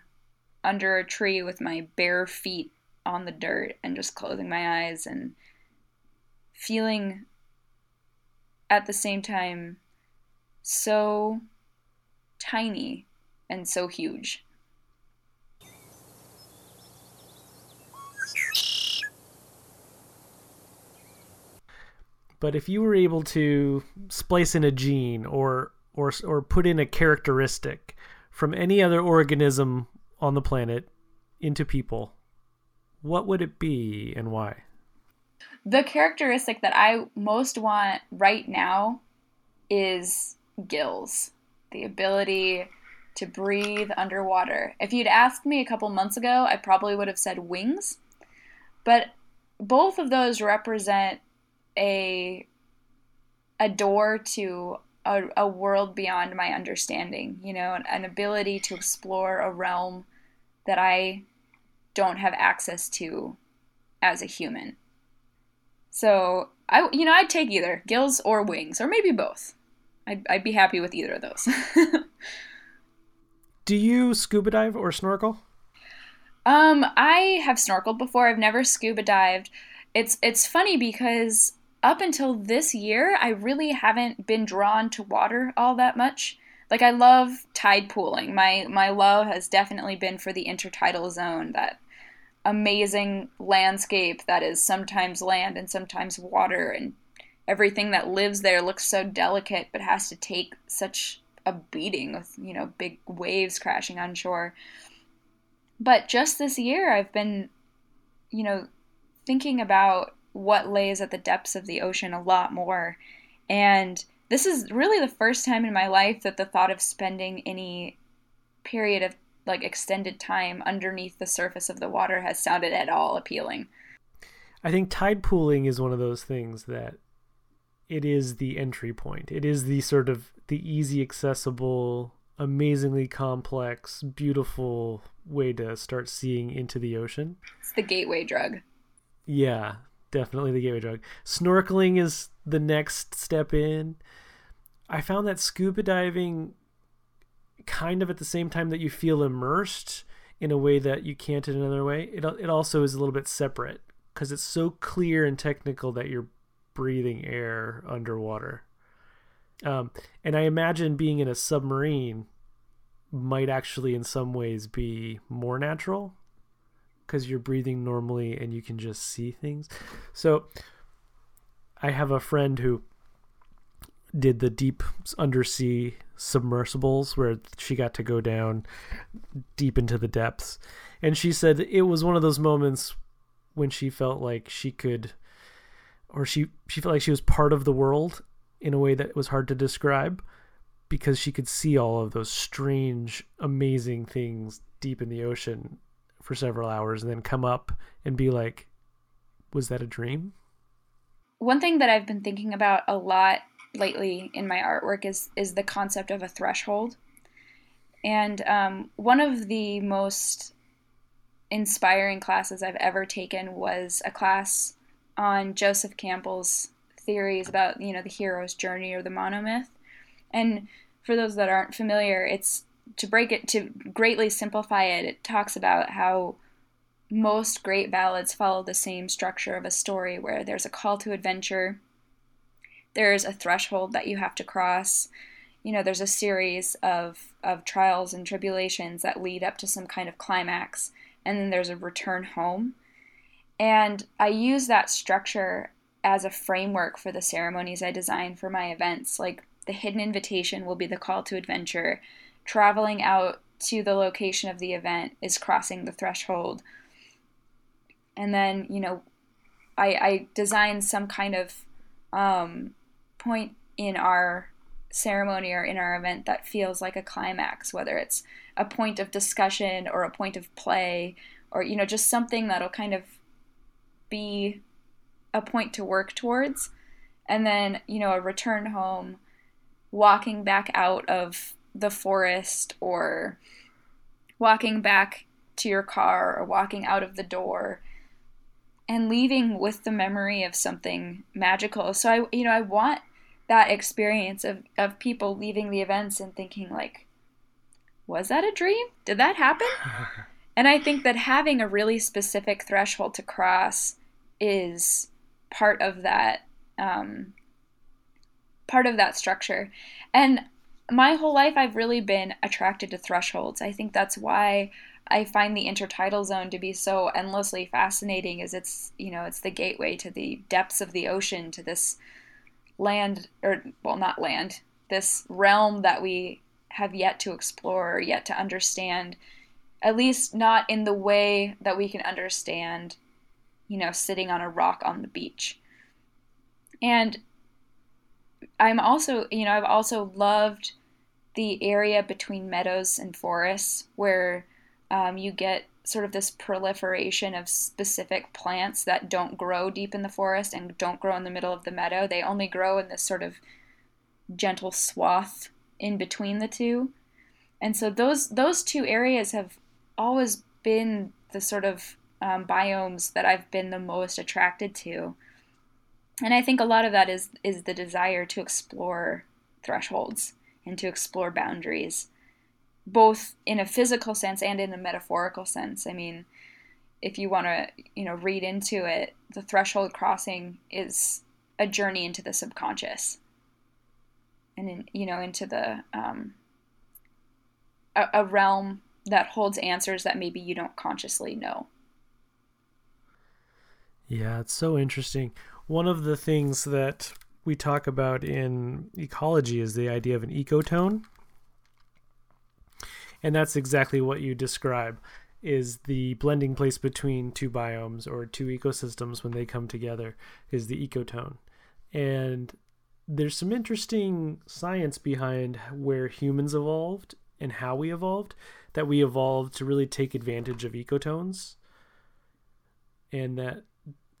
under a tree with my bare feet on the dirt and just closing my eyes and feeling at the same time so tiny and so huge. But if you were able to splice in a gene or or or put in a characteristic from any other organism on the planet into people, what would it be and why? The characteristic that I most want right now is gills. The ability to breathe underwater. If you'd asked me a couple months ago, I probably would have said wings. But both of those represent a a door to a, a world beyond my understanding, you know, an, an ability to explore a realm that I don't have access to as a human. So I, you know, I'd take either gills or wings, or maybe both. I'd, I'd be happy with either of those. Do you scuba dive or snorkel? Um, I have snorkeled before. I've never scuba dived. It's it's funny because up until this year, I really haven't been drawn to water all that much. Like I love tide pooling. My my love has definitely been for the intertidal zone, that amazing landscape that is sometimes land and sometimes water and everything that lives there looks so delicate but has to take such a beating with, you know, big waves crashing on shore. But just this year I've been you know thinking about what lays at the depths of the ocean a lot more. And this is really the first time in my life that the thought of spending any period of like extended time underneath the surface of the water has sounded at all appealing. I think tide pooling is one of those things that it is the entry point. It is the sort of the easy accessible, amazingly complex, beautiful way to start seeing into the ocean. It's the gateway drug. Yeah, definitely the gateway drug. Snorkeling is the next step in. I found that scuba diving kind of at the same time that you feel immersed in a way that you can't in another way. It it also is a little bit separate because it's so clear and technical that you're breathing air underwater. Um, and I imagine being in a submarine might actually, in some ways, be more natural because you're breathing normally and you can just see things. So I have a friend who did the deep undersea submersibles where she got to go down deep into the depths. And she said it was one of those moments when she felt like she could or she she felt like she was part of the world in a way that was hard to describe because she could see all of those strange amazing things deep in the ocean for several hours and then come up and be like was that a dream? One thing that i've been thinking about a lot lately in my artwork is is the concept of a threshold. And um, one of the most inspiring classes i've ever taken was a class on joseph campbell's theories about you know the hero's journey or the monomyth. And for those that aren't familiar it's to break it to greatly simplify it it talks about how most great ballads follow the same structure of a story where there's a call to adventure there's a threshold that you have to cross you know there's a series of of trials and tribulations that lead up to some kind of climax and then there's a return home and i use that structure as a framework for the ceremonies I design for my events. Like the hidden invitation will be the call to adventure. Traveling out to the location of the event is crossing the threshold. And then, you know, I, I design some kind of um, point in our ceremony or in our event that feels like a climax, whether it's a point of discussion or a point of play or, you know, just something that'll kind of be a point to work towards and then you know a return home walking back out of the forest or walking back to your car or walking out of the door and leaving with the memory of something magical. So i you know i want that experience of of people leaving the events and thinking like was that a dream? Did that happen? And i think that having a really specific threshold to cross is part of that um, part of that structure. And my whole life, I've really been attracted to thresholds. I think that's why I find the intertidal zone to be so endlessly fascinating. Is it's you know it's the gateway to the depths of the ocean, to this land or well not land, this realm that we have yet to explore, yet to understand. At least not in the way that we can understand you know, sitting on a rock on the beach. And I'm also, you know, I've also loved the area between meadows and forests where um, you get sort of this proliferation of specific plants that don't grow deep in the forest and don't grow in the middle of the meadow. They only grow in this sort of gentle swath in between the two. And so those those two areas have always been the sort of um, biomes that I've been the most attracted to. And I think a lot of that is is the desire to explore thresholds and to explore boundaries, both in a physical sense and in a metaphorical sense. I mean, if you want to, you know, read into it, the threshold crossing is a journey into the subconscious, and in, you know, into the um, a, a realm that holds answers that maybe you don't consciously know. Yeah, it's so interesting. One of the things that we talk about in ecology is the idea of an ecotone. And that's exactly what you describe is the blending place between two biomes or two ecosystems when they come together is the ecotone. And there's some interesting science behind where humans evolved and how we evolved that we evolved to really take advantage of ecotones and that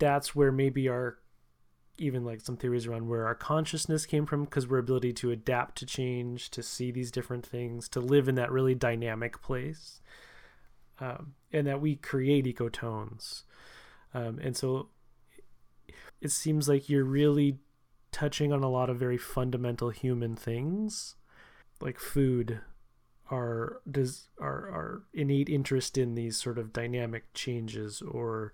that's where maybe our even like some theories around where our consciousness came from because we're ability to adapt to change to see these different things to live in that really dynamic place um, and that we create ecotones. Um, and so it seems like you're really touching on a lot of very fundamental human things like food our does our, our innate interest in these sort of dynamic changes or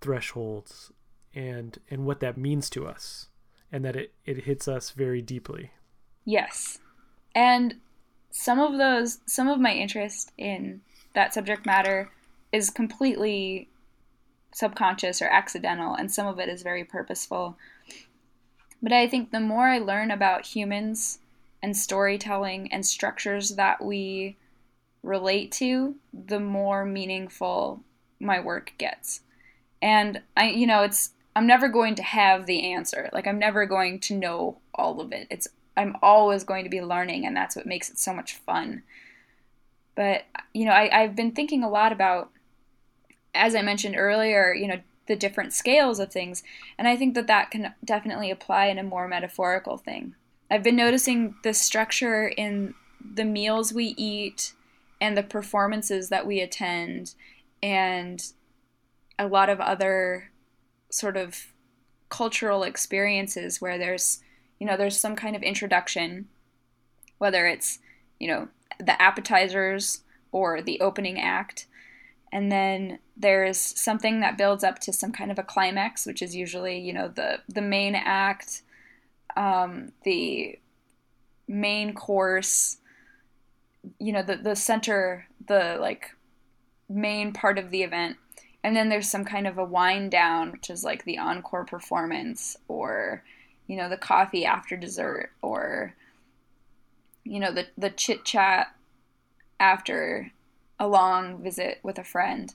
thresholds and and what that means to us and that it, it hits us very deeply yes and some of those some of my interest in that subject matter is completely subconscious or accidental, and some of it is very purposeful. But I think the more I learn about humans and storytelling and structures that we relate to, the more meaningful my work gets. And I, you know, it's, I'm never going to have the answer. Like, I'm never going to know all of it. It's, I'm always going to be learning, and that's what makes it so much fun. But, you know, I, I've been thinking a lot about, as I mentioned earlier, you know, the different scales of things. And I think that that can definitely apply in a more metaphorical thing. I've been noticing the structure in the meals we eat and the performances that we attend and a lot of other sort of cultural experiences where there's you know there's some kind of introduction whether it's you know the appetizers or the opening act. And then there's something that builds up to some kind of a climax which is usually you know the the main act um, the main course you know the the center the like main part of the event and then there's some kind of a wind down which is like the encore performance or you know the coffee after dessert or you know the the chit chat after a long visit with a friend.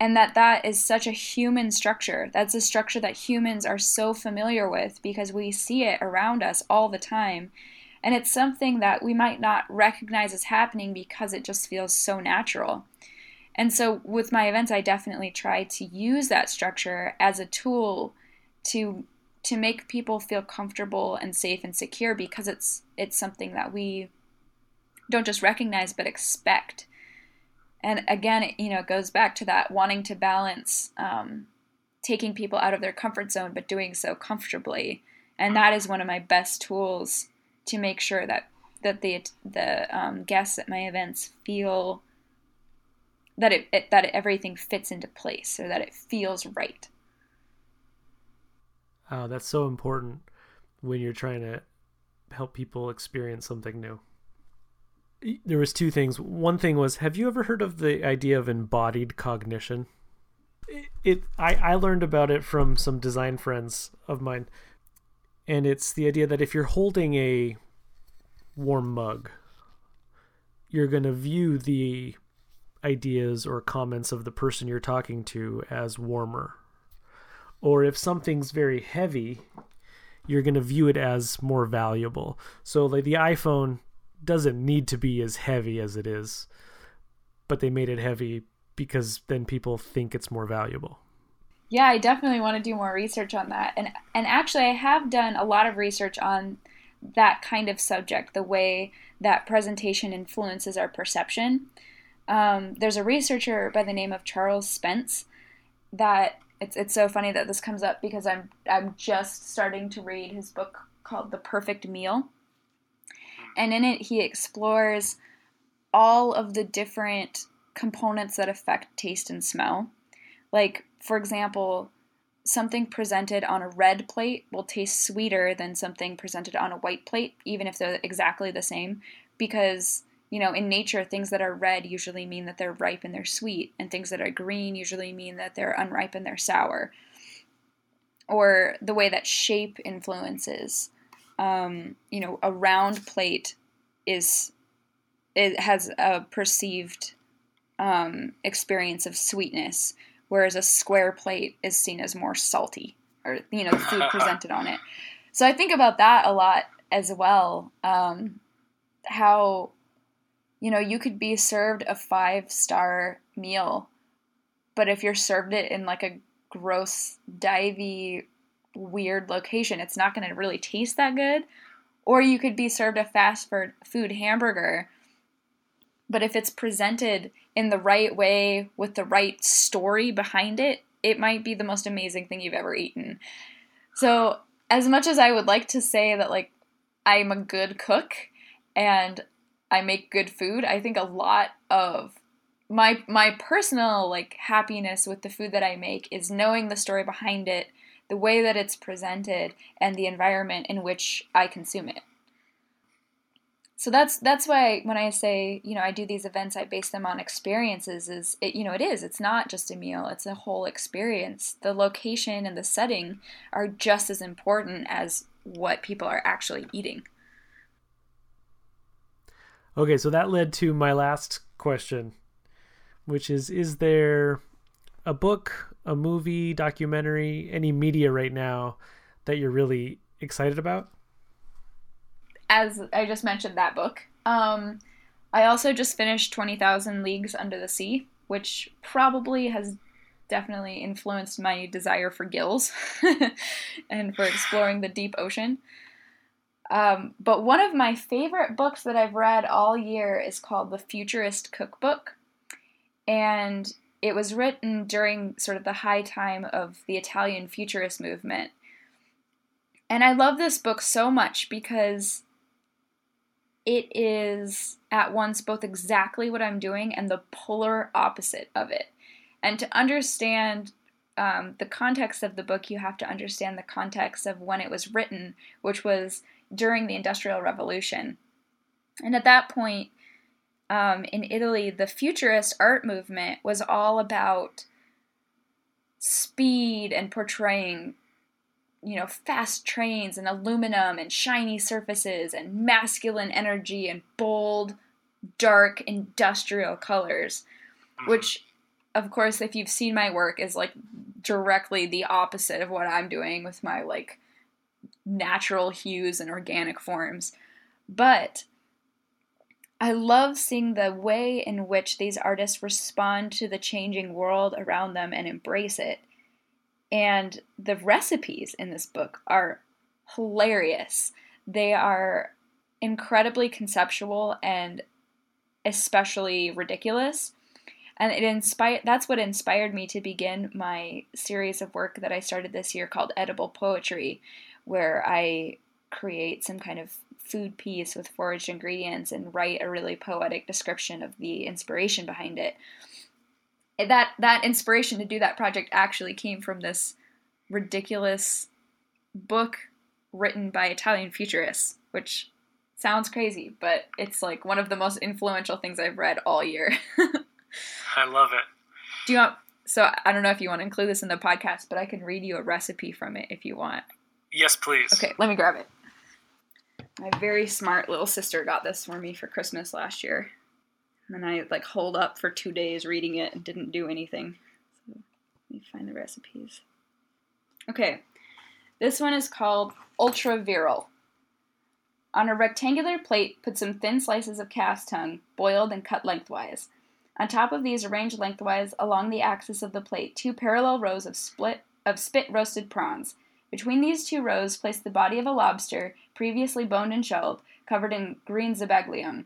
And that that is such a human structure. That's a structure that humans are so familiar with because we see it around us all the time. And it's something that we might not recognize as happening because it just feels so natural and so with my events i definitely try to use that structure as a tool to to make people feel comfortable and safe and secure because it's it's something that we don't just recognize but expect. And again it, you know it goes back to that wanting to balance um, taking people out of their comfort zone but doing so comfortably. And that is one of my best tools to make sure that that the the um, guests at my events feel that it, it that everything fits into place or that it feels right Oh, that's so important when you're trying to help people experience something new. There was two things. One thing was, have you ever heard of the idea of embodied cognition? It, it I, I learned about it from some design friends of mine. And it's the idea that if you're holding a warm mug, you're going to view the ideas or comments of the person you're talking to as warmer or if something's very heavy, you're going to view it as more valuable. So like the iPhone doesn't need to be as heavy as it is, but they made it heavy because then people think it's more valuable. Yeah, I definitely want to do more research on that. And and actually I have done a lot of research on that kind of subject, the way that presentation influences our perception. Um, there's a researcher by the name of Charles Spence that it's it's so funny that this comes up because I'm I'm just starting to read his book called The Perfect Meal. And in it he explores all of the different components that affect taste and smell. Like for example, something presented on a red plate will taste sweeter than something presented on a white plate even if they're exactly the same because you know, in nature, things that are red usually mean that they're ripe and they're sweet, and things that are green usually mean that they're unripe and they're sour. Or the way that shape influences. Um, you know, a round plate is it has a perceived um, experience of sweetness, whereas a square plate is seen as more salty, or you know, the food presented on it. So I think about that a lot as well. Um, how you know, you could be served a five star meal, but if you're served it in like a gross, divey, weird location, it's not going to really taste that good. Or you could be served a fast food hamburger, but if it's presented in the right way with the right story behind it, it might be the most amazing thing you've ever eaten. So, as much as I would like to say that, like, I'm a good cook and I make good food, I think a lot of my my personal like happiness with the food that I make is knowing the story behind it, the way that it's presented, and the environment in which I consume it. so that's that's why when I say you know I do these events, I base them on experiences. Is it you know it is it's not just a meal; it's a whole experience. The location and the setting are just as important as what people are actually eating. Okay, so that led to my last question, which is: Is there a book, a movie, documentary, any media right now that you're really excited about? as I just mentioned that book. Um, I also just finished 20,000 Leagues Under the Sea, which probably has definitely influenced my desire for gills and for exploring the deep ocean. Um, but one of my favorite books that I've read all year is called The Futurist Cookbook. And it was written during sort of the high time of the Italian futurist movement. And I love this book so much because it is at once both exactly what I'm doing and the polar opposite of it. And to understand um, the context of the book, you have to understand the context of when it was written, which was during the Industrial Revolution. And at that point, um, in Italy, the futurist art movement was all about speed and portraying you know, fast trains and aluminum and shiny surfaces and masculine energy and bold, dark, industrial colors, mm-hmm. which, of course, if you've seen my work, is like directly the opposite of what I'm doing with my like natural hues and organic forms. But I love seeing the way in which these artists respond to the changing world around them and embrace it. And the recipes in this book are hilarious. They are incredibly conceptual and especially ridiculous. And it inspired that's what inspired me to begin my series of work that I started this year called Edible Poetry, where I create some kind of food piece with foraged ingredients and write a really poetic description of the inspiration behind it that that inspiration to do that project actually came from this ridiculous book written by Italian futurists, which sounds crazy, but it's like one of the most influential things I've read all year. I love it. Do you want so I don't know if you want to include this in the podcast, but I can read you a recipe from it if you want. Yes, please. Okay, let me grab it. My very smart little sister got this for me for Christmas last year. And I like holed up for two days reading it and didn't do anything. So let me find the recipes. Okay, this one is called Ultra Virile. On a rectangular plate, put some thin slices of calf's tongue, boiled and cut lengthwise. On top of these, arrange lengthwise along the axis of the plate two parallel rows of split of spit roasted prawns. Between these two rows, place the body of a lobster, previously boned and shelled, covered in green zabaglione.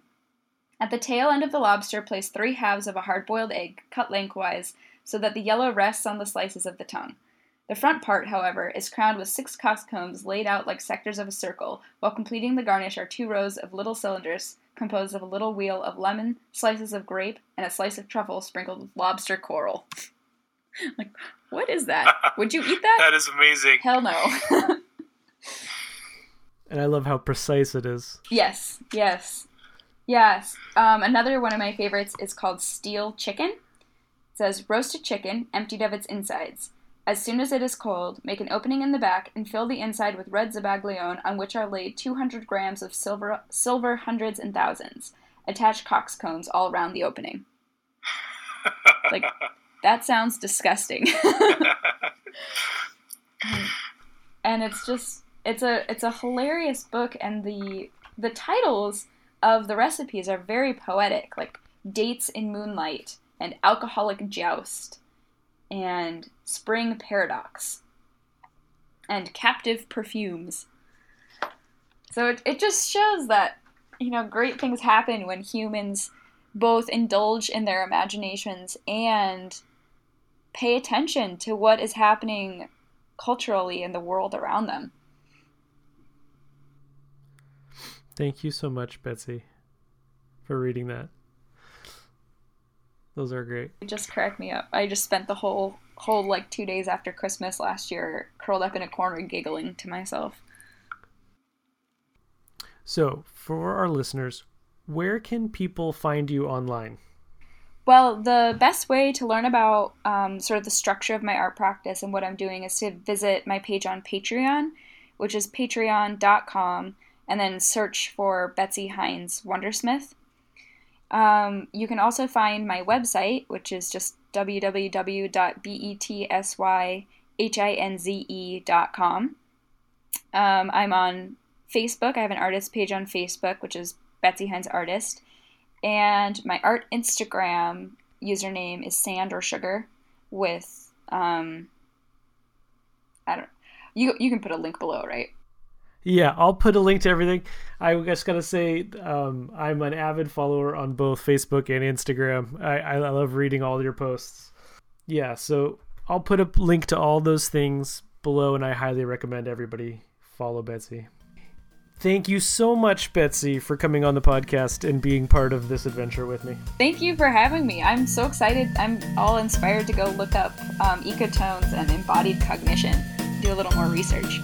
At the tail end of the lobster, place three halves of a hard boiled egg, cut lengthwise, so that the yellow rests on the slices of the tongue. The front part, however, is crowned with six coxcombs laid out like sectors of a circle, while completing the garnish are two rows of little cylinders composed of a little wheel of lemon, slices of grape, and a slice of truffle sprinkled with lobster coral. like, what is that? Would you eat that? that is amazing. Hell no. and I love how precise it is. Yes, yes. Yes. Um, another one of my favorites is called Steel Chicken. It says roasted chicken emptied of its insides. As soon as it is cold, make an opening in the back and fill the inside with red zabaglione on which are laid 200 grams of silver, silver hundreds and thousands. Attach coxcombs all around the opening. like, that sounds disgusting. and it's just it's a it's a hilarious book and the the titles of the recipes are very poetic, like dates in moonlight and alcoholic joust and spring paradox and captive perfumes. So it, it just shows that, you know, great things happen when humans both indulge in their imaginations and pay attention to what is happening culturally in the world around them. Thank you so much, Betsy, for reading that. Those are great. It just cracked me up. I just spent the whole whole like two days after Christmas last year curled up in a corner giggling to myself. So, for our listeners, where can people find you online? Well, the best way to learn about um, sort of the structure of my art practice and what I'm doing is to visit my page on Patreon, which is patreon.com, and then search for Betsy Hines Wondersmith. Um, you can also find my website, which is just www.betsyhinze.com. Um, I'm on Facebook. I have an artist page on Facebook, which is Betsy Hinds Artist. And my art Instagram username is sand or sugar with um I don't you you can put a link below, right? Yeah, I'll put a link to everything. I just gotta say, um, I'm an avid follower on both Facebook and Instagram. I, I love reading all your posts. Yeah, so I'll put a link to all those things below, and I highly recommend everybody follow Betsy. Thank you so much, Betsy, for coming on the podcast and being part of this adventure with me. Thank you for having me. I'm so excited. I'm all inspired to go look up um, ecotones and embodied cognition, do a little more research.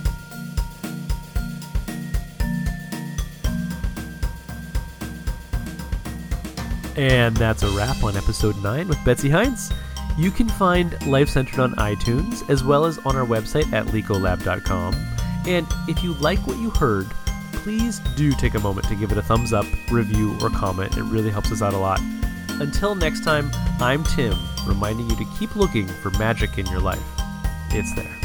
And that's a wrap on episode 9 with Betsy Hinds. You can find Life Centered on iTunes as well as on our website at lecolab.com. And if you like what you heard, please do take a moment to give it a thumbs up, review, or comment. It really helps us out a lot. Until next time, I'm Tim, reminding you to keep looking for magic in your life. It's there.